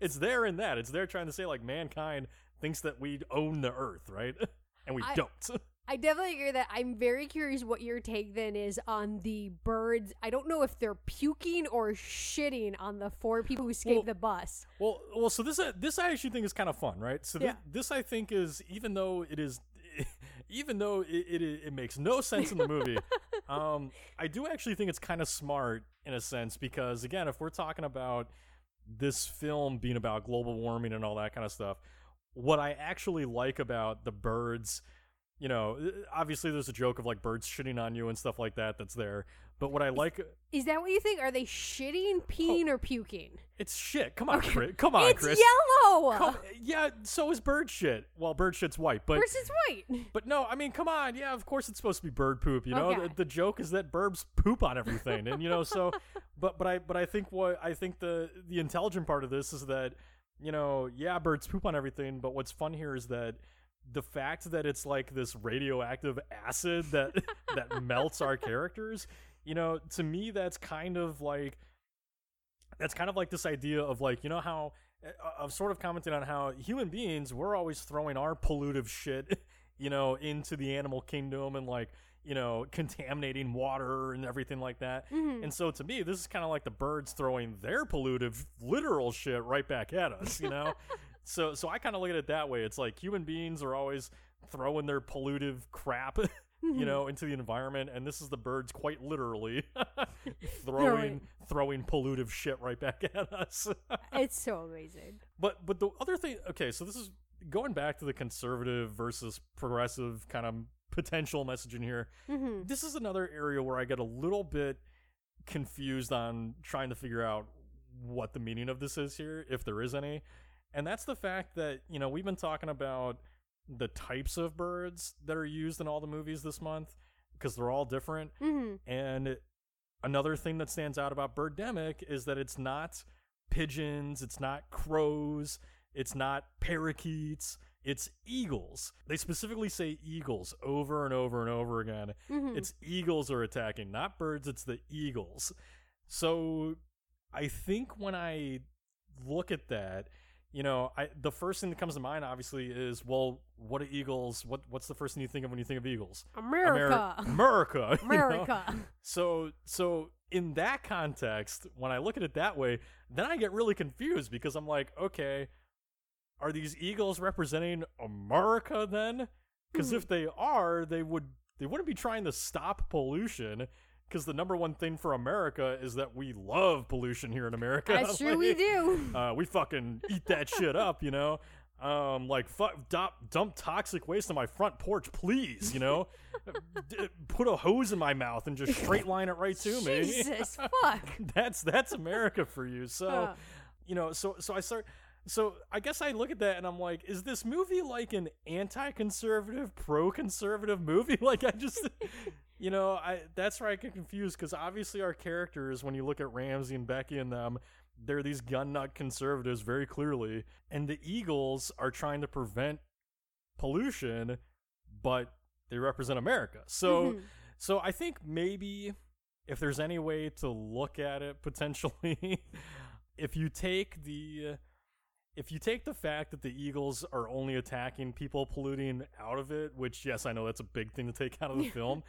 it's there in that. It's there trying to say like mankind thinks that we own the earth, right? And we I- don't. I definitely agree that I'm very curious what your take then is on the birds. I don't know if they're puking or shitting on the four people who escaped Well, the bus. Well, well, so this uh, this I actually think is kind of fun, right? So this, Yeah. this I think is even though it is even though it, it it makes no sense in the movie, um, I do actually think it's kind of smart in a sense because again, if we're talking about this film being about global warming and all that kind of stuff, what I actually like about the birds, you know, obviously there's a joke of like birds shitting on you and stuff like that that's there, but what I like, Is that what you think? Are they shitting, oh. peeing, or puking? it's shit. Come on, Chris. Come on, it's Chris. yellow. Come- yeah, so is bird shit. Well, bird shit's white, but Versus white. But no, I mean, come on. Yeah, of course it's supposed to be bird poop. You know, Okay. the, the joke is that birds poop on everything, and you know, so. But but I but I think what I think the the intelligent part of this is that you know, yeah, birds poop on everything. But what's fun here is that the fact that it's like this radioactive acid that that melts our characters. You know, to me, that's kind of like that's kind of like this idea of like you know how uh, I've sort of commented on how human beings we're always throwing our pollutive shit, you know, into the animal kingdom and like you know contaminating water and everything like that. Mhm. And so to me, this is kind of like the birds throwing their pollutive literal shit right back at us, you know. so so I kind of look at it that way. It's like human beings are always throwing their pollutive crap. You know, into the environment, and this is the birds quite literally throwing throwing pollutive shit right back at us. it's so amazing. But but the other thing, okay, so this is going back to the conservative versus progressive kind of potential messaging here. hmm This is another area where I get a little bit confused on trying to figure out what the meaning of this is here, if there is any. And that's the fact that, you know, we've been talking about the types of birds that are used in all the movies this month because they're all different. hmm And another thing that stands out about Birdemic is that it's not pigeons, it's not crows, it's not parakeets, it's eagles. They specifically say eagles over and over and over again. hmm It's eagles are attacking, not birds, it's the eagles. So I think when I look at that, you know, I the first thing that comes to mind obviously is well, what are eagles? What what's the first thing you think of when you think of eagles? America. Ameri- America. you know? America. So so in that context, when I look at it that way, then I get really confused because I'm like, okay, are these eagles representing America then? Because Hmm. if they are, they would they wouldn't be trying to stop pollution. Because the number one thing for America is that we love pollution here in America. That's true, we do. uh, we fucking eat that shit up, you know. Um, like fuck, dump, dump toxic waste on my front porch, please. You know, D- put a hose in my mouth and just straight line it right to me. Jesus, fuck. that's that's America for you. So, Uh. you know, so so I start. So I guess I look at that and I'm like, is this movie like an anti-conservative, pro-conservative movie? Like I just, you know, I that's where I get confused because obviously our characters, when you look at Ramsey and Becky and them, they're these gun nut conservatives very clearly, and the Eagles are trying to prevent pollution, but they represent America. So, Mhm. so I think maybe if there's any way to look at it potentially, if you take the if you take the fact that the Eagles are only attacking people polluting out of it, which yes, I know that's a big thing to take out of the film.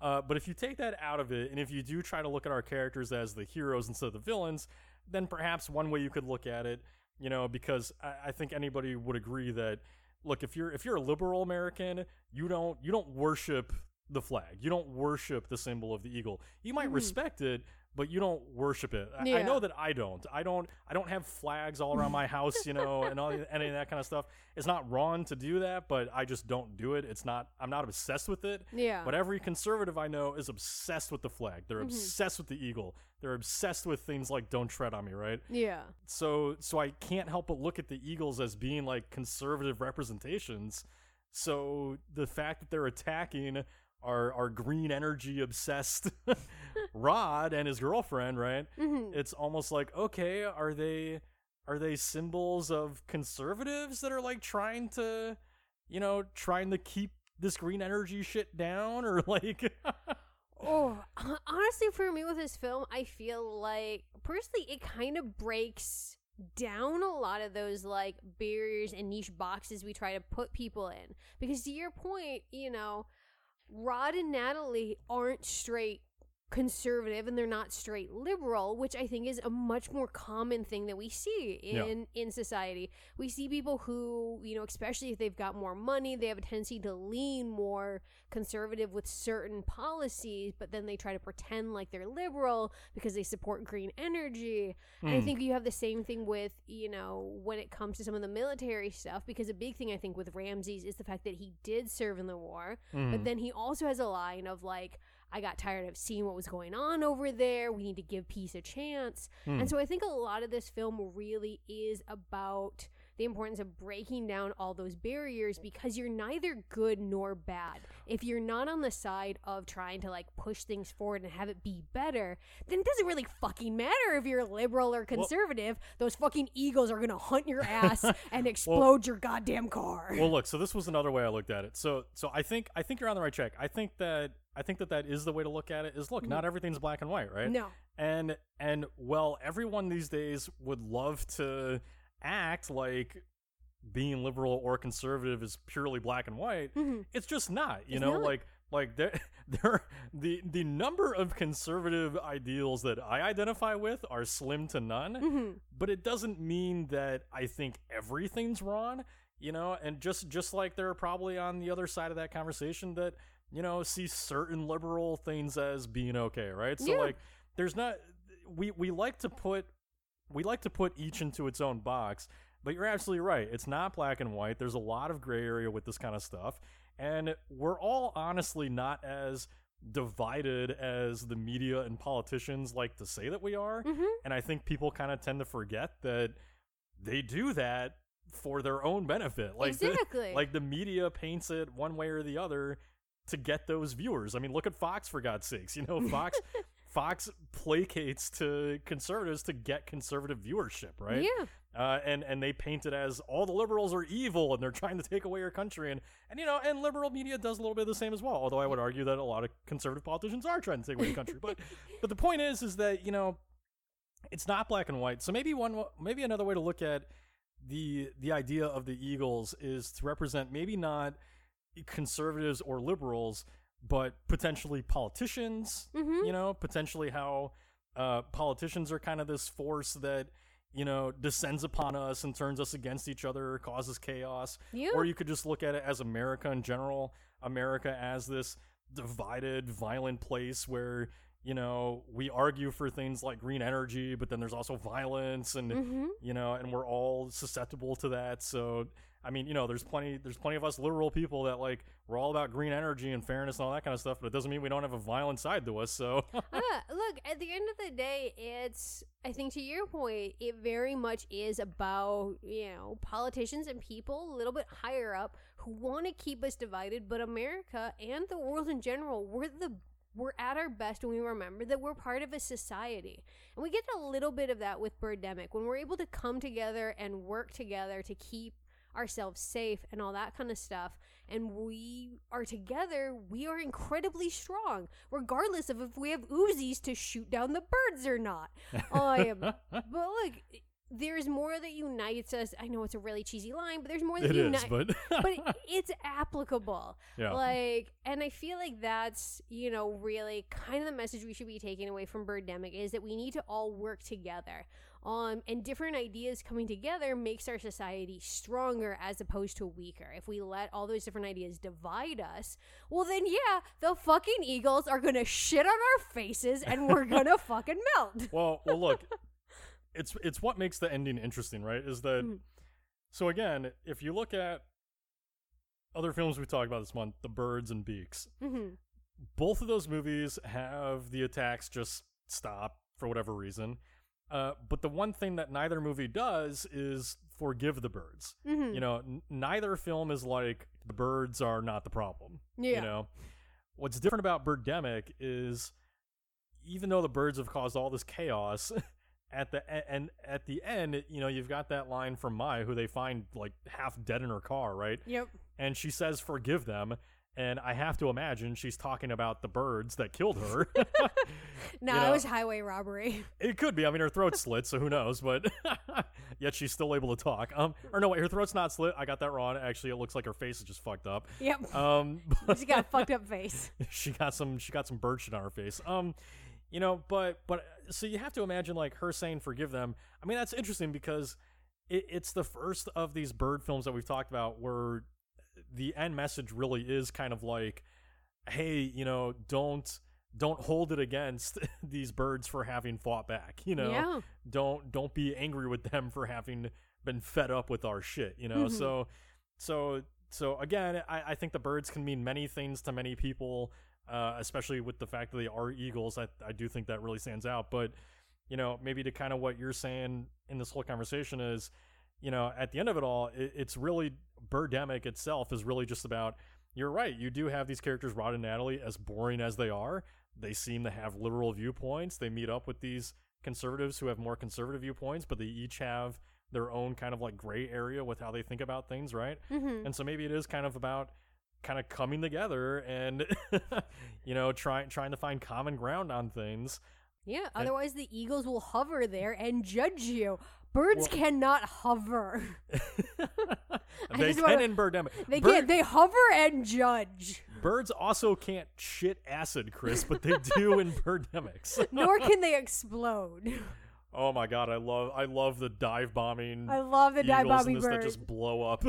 Uh, but if you take that out of it, and if you do try to look at our characters as the heroes instead of the villains, then perhaps one way you could look at it, you know, because I, I think anybody would agree that look, if you're if you're a liberal American, you don't you don't worship the flag. You don't worship the symbol of the eagle. You might Mhm. respect it, but you don't worship it. I, I know that I don't. I don't. I don't have flags all around my house, you know, and all any of that kind of stuff. It's not wrong to do that, but I just don't do it. It's not. I'm not obsessed with it. Yeah. But every conservative I know is obsessed with the flag. They're Mhm. obsessed with the eagle. They're obsessed with things like "Don't tread on me," right? yeah. So, so I can't help but look at the Eagles as being like conservative representations. So the fact that they're attacking our our green energy obsessed Rod and his girlfriend, right? hmm It's almost like okay, are they are they symbols of conservatives that are like trying to, you know, trying to keep this green energy shit down or like Oh, honestly, for me with this film, I feel like personally, it kind of breaks down a lot of those like barriers and niche boxes we try to put people in. Because to your point, you know, Rod and Natalie aren't straight conservative and they're not straight liberal, which I think is a much more common thing that we see Yeah. in in society. We see people who, you know, especially if they've got more money, they have a tendency to lean more conservative with certain policies, but then they try to pretend like they're liberal because they support green energy. And I Hmm. think you have the same thing with, you know, when it comes to some of the military stuff because a big thing I think with Ramsey is the fact that he did serve in the war, Mhm. but then he also has a line of like I got tired of seeing what was going on over there. We need to give peace a chance. Hmm. And so I think a lot of this film really is about the importance of breaking down all those barriers because you're neither good nor bad. If you're not on the side of trying to like push things forward and have it be better, then it doesn't really fucking matter if you're liberal or conservative. Those fucking eagles are going to hunt your ass and explode your goddamn car. well look so this was another way i looked at it so so i think i think you're on the right track i think that i think that that is the way to look at it is look not everything's black and white right no. and and well everyone these days would love to act like being liberal or conservative is purely black and white Mhm. it's just not you It's know not. like like there there the the number of conservative ideals that i identify with are slim to none Mhm. but it doesn't mean that I think everything's wrong, you know, and just just like there are probably on the other side of that conversation that, you know, see certain liberal things as being okay, right? So Yeah. like there's not we we like to put we like to put each into its own box, but you're absolutely right. It's not black and white. There's a lot of gray area with this kind of stuff, and we're all honestly not as divided as the media and politicians like to say that we are. Mhm. And I think people kind of tend to forget that they do that for their own benefit. Like the- like the media paints it one way or the other to get those viewers. I mean, look at Fox for God's sakes. You know, Fox Fox placates to conservatives to get conservative viewership, right? Yeah. Uh, and and they paint it as all the liberals are evil and they're trying to take away our country and and you know and liberal media does a little bit of the same as well. Although I would argue that a lot of conservative politicians are trying to take away the country. But but the point is is that you know it's not black and white. So maybe one maybe another way to look at the the idea of the Eagles is to represent maybe not conservatives or liberals, but potentially politicians. Mhm. You know, potentially how uh, politicians are kind of this force that you know descends upon us and turns us against each other, causes chaos. Yeah. Or you could just look at it as America in general, America as this divided, violent place where you know we argue for things like green energy, but then there's also violence and Mhm. you know, and we're all susceptible to that. So, I mean, you know, there's plenty, there's plenty of us literal people that like we're all about green energy and fairness and all that kind of stuff, but it doesn't mean we don't have a violent side to us. So, Ah, look, at the end of the day, it's, I think to your point, it very much is about, you know, politicians and people a little bit higher up who want to keep us divided, but America and the world in general, we're the we're at our best when we remember that we're part of a society. And we get a little bit of that with Birdemic when we're able to come together and work together to keep ourselves safe and all that kind of stuff. And we are together we are incredibly strong regardless of if we have uzis to shoot down the birds or not. Um, but look there's more that unites us. I know it's a really cheesy line but there's more that unites but but it's applicable. Yeah, like and i feel like that's you know really kind of the message we should be taking away from birdemic is that we need to all work together um and different ideas coming together makes our society stronger as opposed to weaker if we let all those different ideas divide us well then yeah the fucking eagles are gonna shit on our faces and we're gonna fucking melt well, well, look, it's it's what makes the ending interesting, right? Is that Mm. so again, if you look at other films we talked about this month, The Birds and Beaks, hmm both of those movies have the attacks just stop for whatever reason. Uh, but the one thing that neither movie does is forgive the birds. hmm You know, n- neither film is like the birds are not the problem. yeah You know, what's different about Birdemic is even though the birds have caused all this chaos, at the e- and at the end, you know, you've got that line from Mai who they find like half dead in her car, right? yep and she says forgive them and I have to imagine she's talking about the birds that killed her. No, You it was highway robbery. it could be. I mean, her throat's slit, so who knows? But yet she's still able to talk. Um, or no, wait, her throat's not slit. I got that wrong. Actually, it looks like her face is just fucked up. Yep. Um, She's got a fucked up face. she got some she got some bird shit on her face. Um, you know, but but so you have to imagine like her saying forgive them. I mean, that's interesting because it, it's the first of these bird films that we've talked about where the end message really is kind of like, hey, you know, don't don't hold it against these birds for having fought back. You know, Yeah. don't don't be angry with them for having been fed up with our shit. You know, Mhm. so so so again, I, I think the birds can mean many things to many people, uh, especially with the fact that they are eagles. I I do think that really stands out. But you know, maybe to kind of what you're saying in this whole conversation is, you know, at the end of it all, it, it's really Birdemic itself is really just about. You're right. You do have these characters, Rod and Natalie, as boring as they are. They seem to have literal viewpoints. They meet up with these conservatives who have more conservative viewpoints, but they each have their own kind of like gray area with how they think about things, right? Mm-hmm. And so maybe it is kind of about kind of coming together and you know trying trying to find common ground on things. Yeah, otherwise the eagles will hover there and judge you. Birds Well- cannot hover. they just can wanna- in Birdemic. They Bird- can't. They hover and judge. birds also can't shit acid, Chris, but they do in Birdemics. Nor can they explode. oh my god, I love I love the dive bombing. I love the dive bombing birds that just blow up.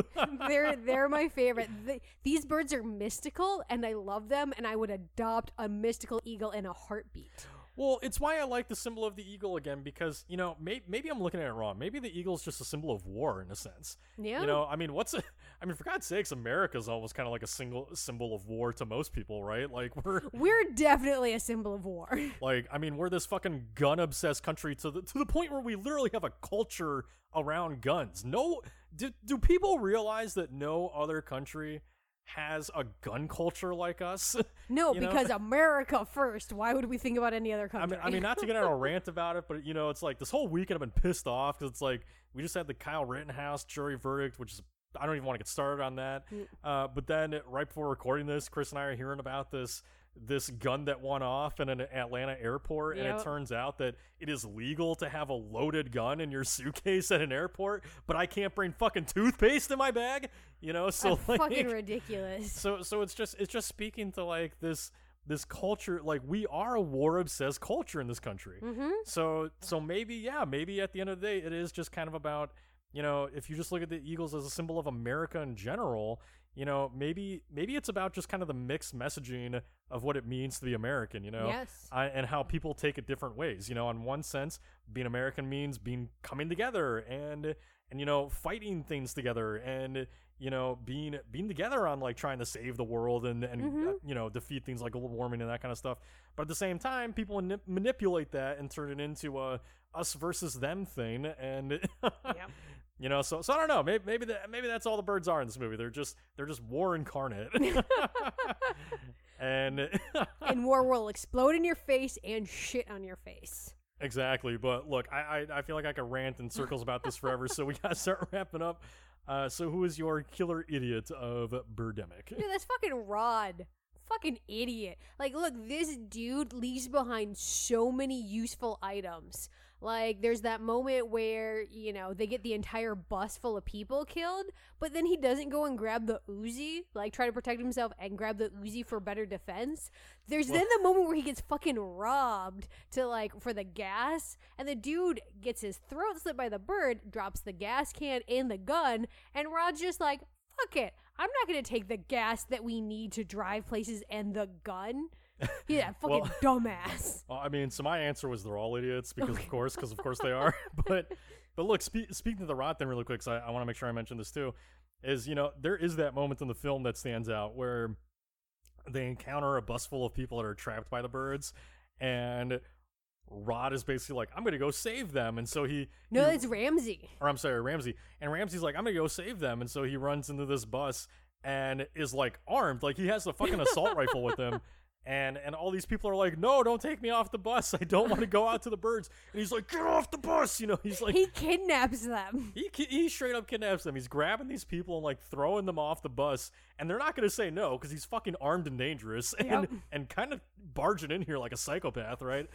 they're they're my favorite. Th these birds are mystical, and I love them. And I would adopt a mystical eagle in a heartbeat. Well, it's why I like the symbol of the eagle again because you know may- maybe I'm looking at it wrong. Maybe the eagle's just a symbol of war in a sense. Yeah. You know, I mean, what's a, I mean, for God's sakes, America's almost kind of like a single symbol of war to most people, right? Like we're We're definitely a symbol of war. like, I mean, we're this fucking gun obsessed country to the to the point where we literally have a culture around guns. No, do do people realize that no other country has a gun culture like us? No, You know? because America first. Why would we think about any other I country? mean, I mean, not to get on a rant about it, but you know, it's like this whole weekend I've been pissed off because it's like we just had the Kyle Rittenhouse jury verdict, which is I don't even want to get started on that. Mm. Uh, but then right before recording this, Chris and I are hearing about this this gun that went off in an Atlanta airport, and it turns out that it is legal to have a loaded gun in your suitcase at an airport, but I can't bring fucking toothpaste in my bag. You know, so That's like, fucking ridiculous. so so it's just it's just speaking to like this this culture like we are a war obsessed culture in this country Mm-hmm. so so maybe yeah maybe at the end of the day it is just kind of about you know if you just look at the eagles as a symbol of america in general you know maybe maybe it's about just kind of the mixed messaging of what it means to be american you know Yes. I, and how people take it different ways you know in one sense being american means being coming together and and you know fighting things together and you know being being together on like trying to save the world and and Mhm. uh, you know defeat things like global warming and that kind of stuff but at the same time people manip- manipulate that and turn it into a us versus them thing and Yep. you know so so i don't know maybe maybe that maybe that's all the birds are in this movie they're just they're just war incarnate and and war will explode in your face and shit on your face. Exactly, but look, I, I I feel like I could rant in circles about this forever, so we gotta start wrapping up. Uh, so who is your killer idiot of Birdemic? Dude, that's fucking Rod. Fucking idiot. Like, look, this dude leaves behind so many useful items. Like, there's that moment where, you know, they get the entire bus full of people killed, but then he doesn't go and grab the Uzi, like, try to protect himself and grab the Uzi for better defense. There's then the moment where he gets fucking robbed to, like, for the gas, and the dude gets his throat slit by the bird, drops the gas can and the gun, and Rod's just like, fuck it. I'm not gonna take the gas that we need to drive places and the gun. Yeah, fucking Well- dumbass. Well, I mean, so my answer was they're all idiots because of course, because of course they are. but but look, spe- speaking of the Rod thing really quick, so I, I want to make sure I mention this too. Is you know there is that moment in the film that stands out where they encounter a bus full of people that are trapped by the birds, and Rod is basically like, "I'm gonna go save them," and so he No, he- it's Ramsey. or I'm sorry, Ramsey. And Ramsey's like, I'm gonna go save them. And so he runs into this bus and is like armed, like he has a fucking assault rifle with him. And and all these people are like, no, don't take me off the bus. I don't want to go out to the birds. And he's like, get off the bus. You know, he's like, he kidnaps them. he ki- he straight up kidnaps them. He's grabbing these people and like throwing them off the bus, and they're not gonna say no because he's fucking armed and dangerous and Yep. and kind of barging in here like a psychopath, right?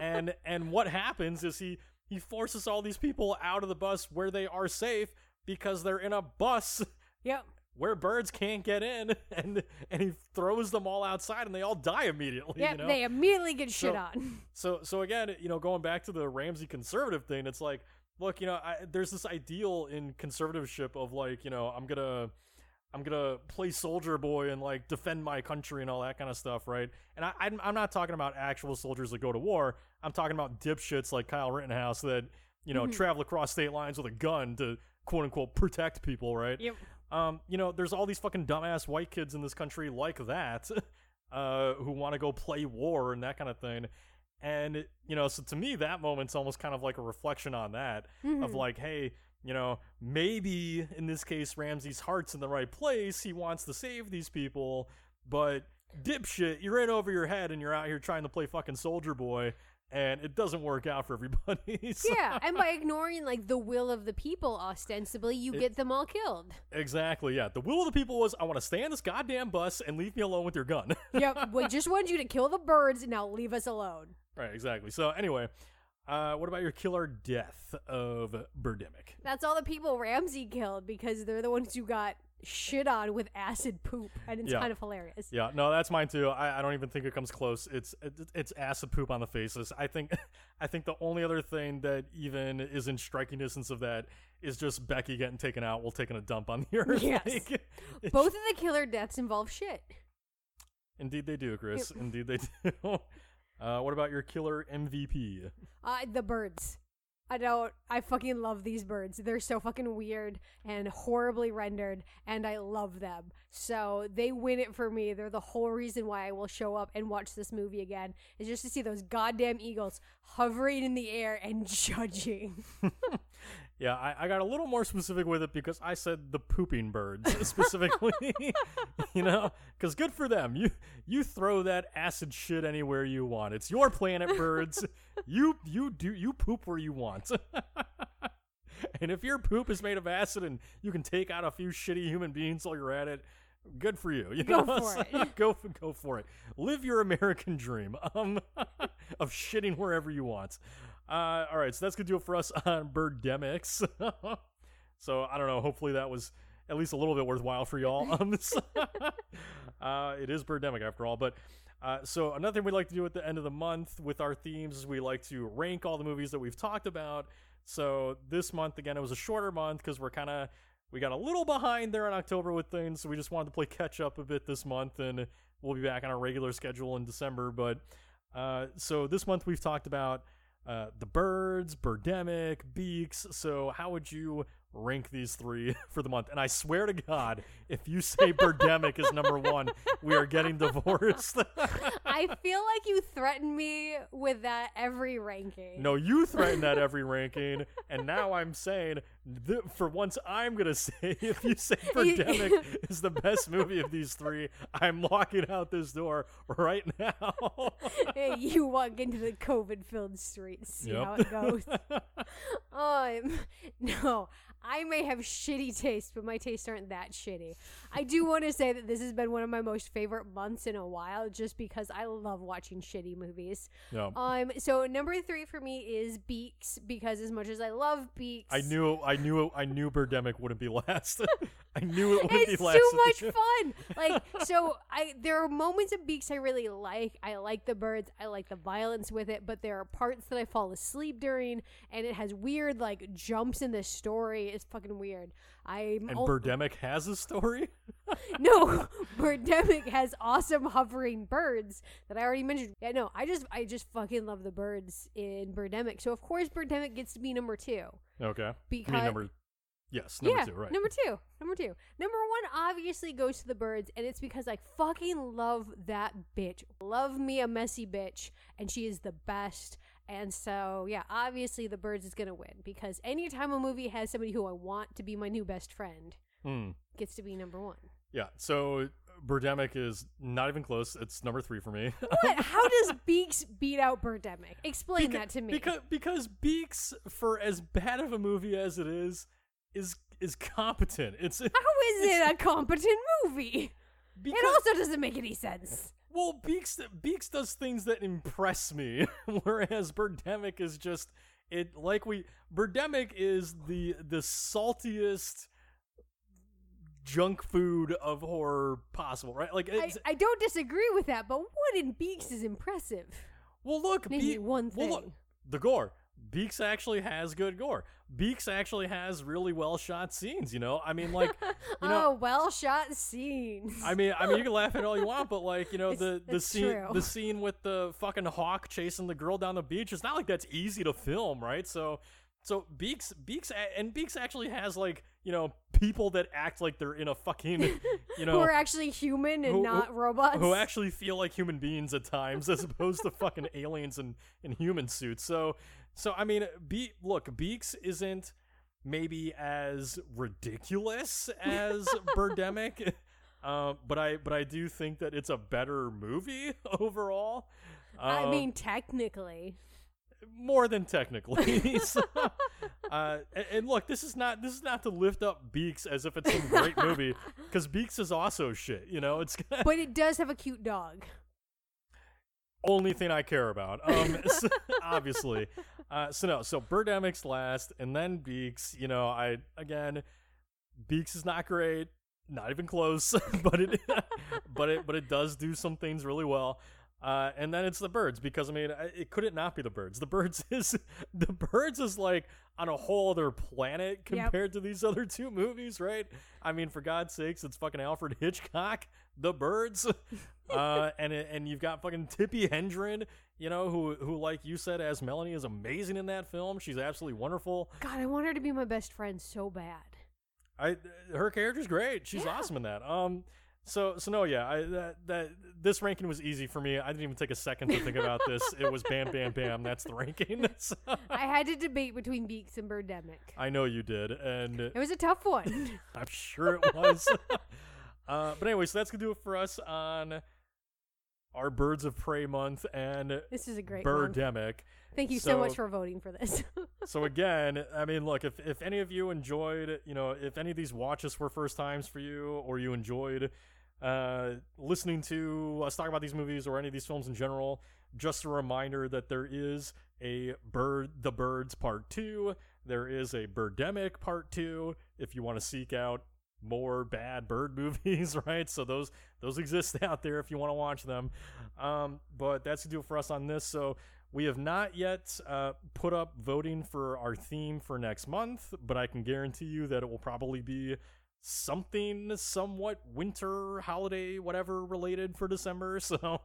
and and what happens is he he forces all these people out of the bus where they are safe because they're in a bus Yep. Where birds can't get in, and and he throws them all outside, and they all die immediately. Yep. you know? They immediately get shit So- on. So so again, you know, going back to the Ramsey conservative thing, it's like, look, you know, I, there's this ideal in conservativeship of like, you know, I'm gonna I'm gonna play soldier boy and like defend my country and all that kind of stuff, right? And I, I'm I'm not talking about actual soldiers that go to war. I'm talking about dipshits like Kyle Rittenhouse that you know Mhm. travel across state lines with a gun to quote unquote protect people, right? Yep. Um, you know, there's all these fucking dumbass white kids in this country like that, uh, who want to go play war and that kind of thing. And you know, so to me, that moment's almost kind of like a reflection on that of Mhm. like, hey, you know, maybe in this case, Ramsey's heart's in the right place. He wants to save these people, but dipshit, you're in over your head and you're out here trying to play fucking soldier boy, and it doesn't work out for everybody. So- yeah, and by ignoring like the will of the people, ostensibly, you It- get them all killed. Exactly, yeah. The will of the people was I want to stay on this goddamn bus and leave me alone with your gun. yep. We just wanted you to kill the birds. And now leave us alone. right, exactly. So anyway, uh, what about your killer death of Birdemic? That's all the people Ramsey killed because they're the ones who got shit on with acid poop, and it's Yeah. kind of hilarious. Yeah, no, that's mine too. I, I don't even think it comes close. It's it, it's acid poop on the faces. I think I think the only other thing that even is in striking distance of that is just Becky getting taken out while taking a dump on the earth. Yes. Like, Both of the killer deaths involve shit. Indeed, they do, Chris. Indeed, they do. Uh, what about your killer MVP? Uh, the birds. I don't. I fucking love these birds. They're so fucking weird and horribly rendered, and I love them. So they win it for me. They're the whole reason why I will show up and watch this movie again. Is just to see those goddamn eagles hovering in the air and judging. Yeah, I, I got a little more specific with it because I said the pooping birds specifically. you know, because good for them. You you throw that acid shit anywhere you want. It's your planet, birds. you you do you poop where you want. and if your poop is made of acid and you can take out a few shitty human beings while you're at it, good for you. You Go know? for So, it. go for go for it. Live your American dream um, of shitting wherever you want. Uh, all right, so that's gonna do it for us on Birdemics. so I don't know. Hopefully that was at least a little bit worthwhile for y'all. Um, uh, it is Birdemic after all, but. Uh, so another thing we like to do at the end of the month with our themes is we like to rank all the movies that we've talked about. So this month again, it was a shorter month because we're kind of we got a little behind there in October with things, so we just wanted to play catch up a bit this month, and we'll be back on our regular schedule in December. But uh, so this month we've talked about uh, the birds, Birdemic, Beaks. So how would you rank these three for the month? And I swear to God, if you say Birdemic is number one, we are getting divorced. I feel like you threaten me with that every ranking. no, you threaten that every ranking, and now I'm saying, th- for once, I'm gonna say if you say Birdemic is the best movie of these three, I'm locking out this door right now. Hey, you walk into the COVID filled streets, see Yep. how it goes. um, no, I may have shitty taste, but my tastes aren't that shitty. I do want to say that this has been one of my most favorite months in a while, just because I love watching shitty movies. yeah. Um, so number three for me is Beaks, because as much as I love Beaks, I knew, I knew, I knew Birdemic wouldn't be last. I knew it wouldn't it's be last. too much fun. Like so, I there are moments of Beaks I really like. I like the birds. I like the violence with it. But there are parts that I fall asleep during, and it has weird like jumps in the story. It's fucking weird. I'm And al- Birdemic has a story. no Birdemic has awesome hovering birds that I already mentioned. Yeah, no, I just I just fucking love the birds in Birdemic. So of course Birdemic gets to be number two. Okay. I Because mean number. Yes, number yeah, two. Right. Number two. Number two. Number one obviously goes to the birds, and it's because I fucking love that bitch. Love me a messy bitch, and she is the best. And so, yeah, obviously the birds is gonna win because anytime a movie has somebody who I want to be my new best friend, Hmm. gets to be number one. Yeah. So Birdemic is not even close. It's number three for me. What? How does Beaks beat out Birdemic? Explain that to me. Because because Beaks, for as bad of a movie as it is, is is competent. It's How is it a competent movie? because it also doesn't make any sense. Well Beaks Beaks does things that impress me, whereas Birdemic is just it like we Birdemic is the the saltiest junk food of horror possible, right? Like I, it's, I don't disagree with that, but what in Beaks is impressive? well, look, Be- one well, look, thing. the gore. Beaks actually has good gore. Beaks actually has really well shot scenes. You know, I mean, like, you oh, know, oh, well shot scenes. I mean, I mean, you can laugh at it all you want, but like, you know, It's- the the scene true. the scene with the fucking hawk chasing the girl down the beach. It's not like that's easy to film, right? So, so Beaks Beaks and Beaks actually has like you know people that act like they're in a fucking you know who are actually human and who- not who- robots. who actually feel like human beings at times as opposed to fucking aliens in, in human suits. So so I mean Be- look, Beaks isn't maybe as ridiculous as Birdemic. Um, but I but I do think that it's a better movie overall. I Um, mean, technically. more than technically. So, uh, and, and look, this is not this is not to lift up Beaks as if it's some great movie because Beaks is also shit. You know, it's But it does have a cute dog. Only thing I care about. Um, so- obviously. Uh, so no, so Birdemic's last, and then Beaks. You know, I again, Beaks is not great, not even close, but it, but it, but it does do some things really well. Uh, and then it's the birds because I mean it couldn't not be the birds. The birds is the birds is like on a whole other planet Yep. compared to these other two movies, right? I mean, for God's sakes, it's fucking Alfred Hitchcock, The Birds, uh, and and you've got fucking Tippi Hedren, you know, who who like you said as Melanie is amazing in that film. She's absolutely wonderful. God, I want her to be my best friend so bad. I her character's great. She's Yeah. awesome in that. Um, so so no, yeah, I that that this ranking was easy for me. I didn't even take a second to think about this. It was bam, bam, bam. That's the ranking. So, I had to debate between Beaks and Birdemic. I know you did, and It was a tough one. I'm sure it was. Uh, but anyway, so that's gonna do it for us on our Birds of Prey month and this is a great one. Birdemic. Thank you so, much for voting for this. So again, I mean, look, if if any of you enjoyed, you know, if any of these watches were first times for you, or you enjoyed uh, listening to us talk about these movies or any of these films in general, just a reminder that there is a bird, the birds part two. There is a birdemic part two. If you want to seek out more bad bird movies, right? So those those exist out there if you want to watch them. Um, but that's to do it for us on this. So we have not yet uh, put up voting for our theme for next month, but I can guarantee you that it will probably be something somewhat winter, holiday, whatever related for December. So,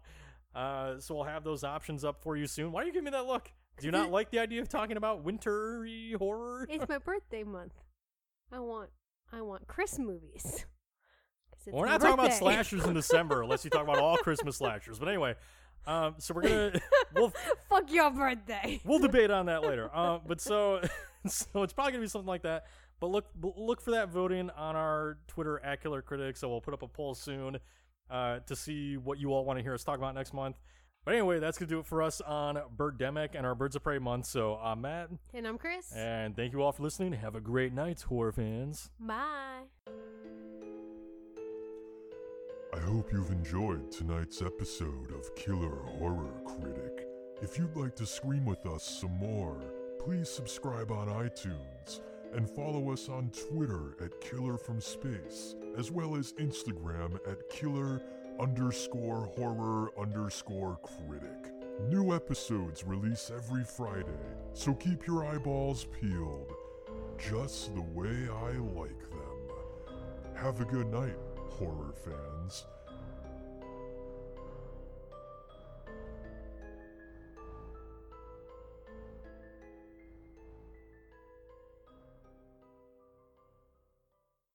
uh, so we'll have those options up for you soon. Why are you giving me that look? Do you not like the idea of talking about wintry horror? it's my birthday month. I want I want Chris movies. Well, we're not talking about slashers in December unless you talk about all Christmas slashers. But anyway, um, so we're gonna we'll Fuck your birthday. we'll debate on that later. Uh, but so so it's probably gonna be something like that. But look look for that voting on our Twitter at Killer Critics. So we'll put up a poll soon uh, to see what you all want to hear us talk about next month. But anyway, that's gonna do it for us on Birdemic and our Birds of Prey month. So I'm Matt, And I'm Chris. and thank you all for listening. Have a great night, horror fans. Bye. I hope you've enjoyed tonight's episode of Killer Horror Critic. If you'd like to scream with us some more, please subscribe on iTunes and follow us on Twitter at Killer from Space, as well as Instagram at Killer underscore horror underscore critic. New episodes release every Friday, so keep your eyeballs peeled, just the way I like them. Have a good night, horror fans.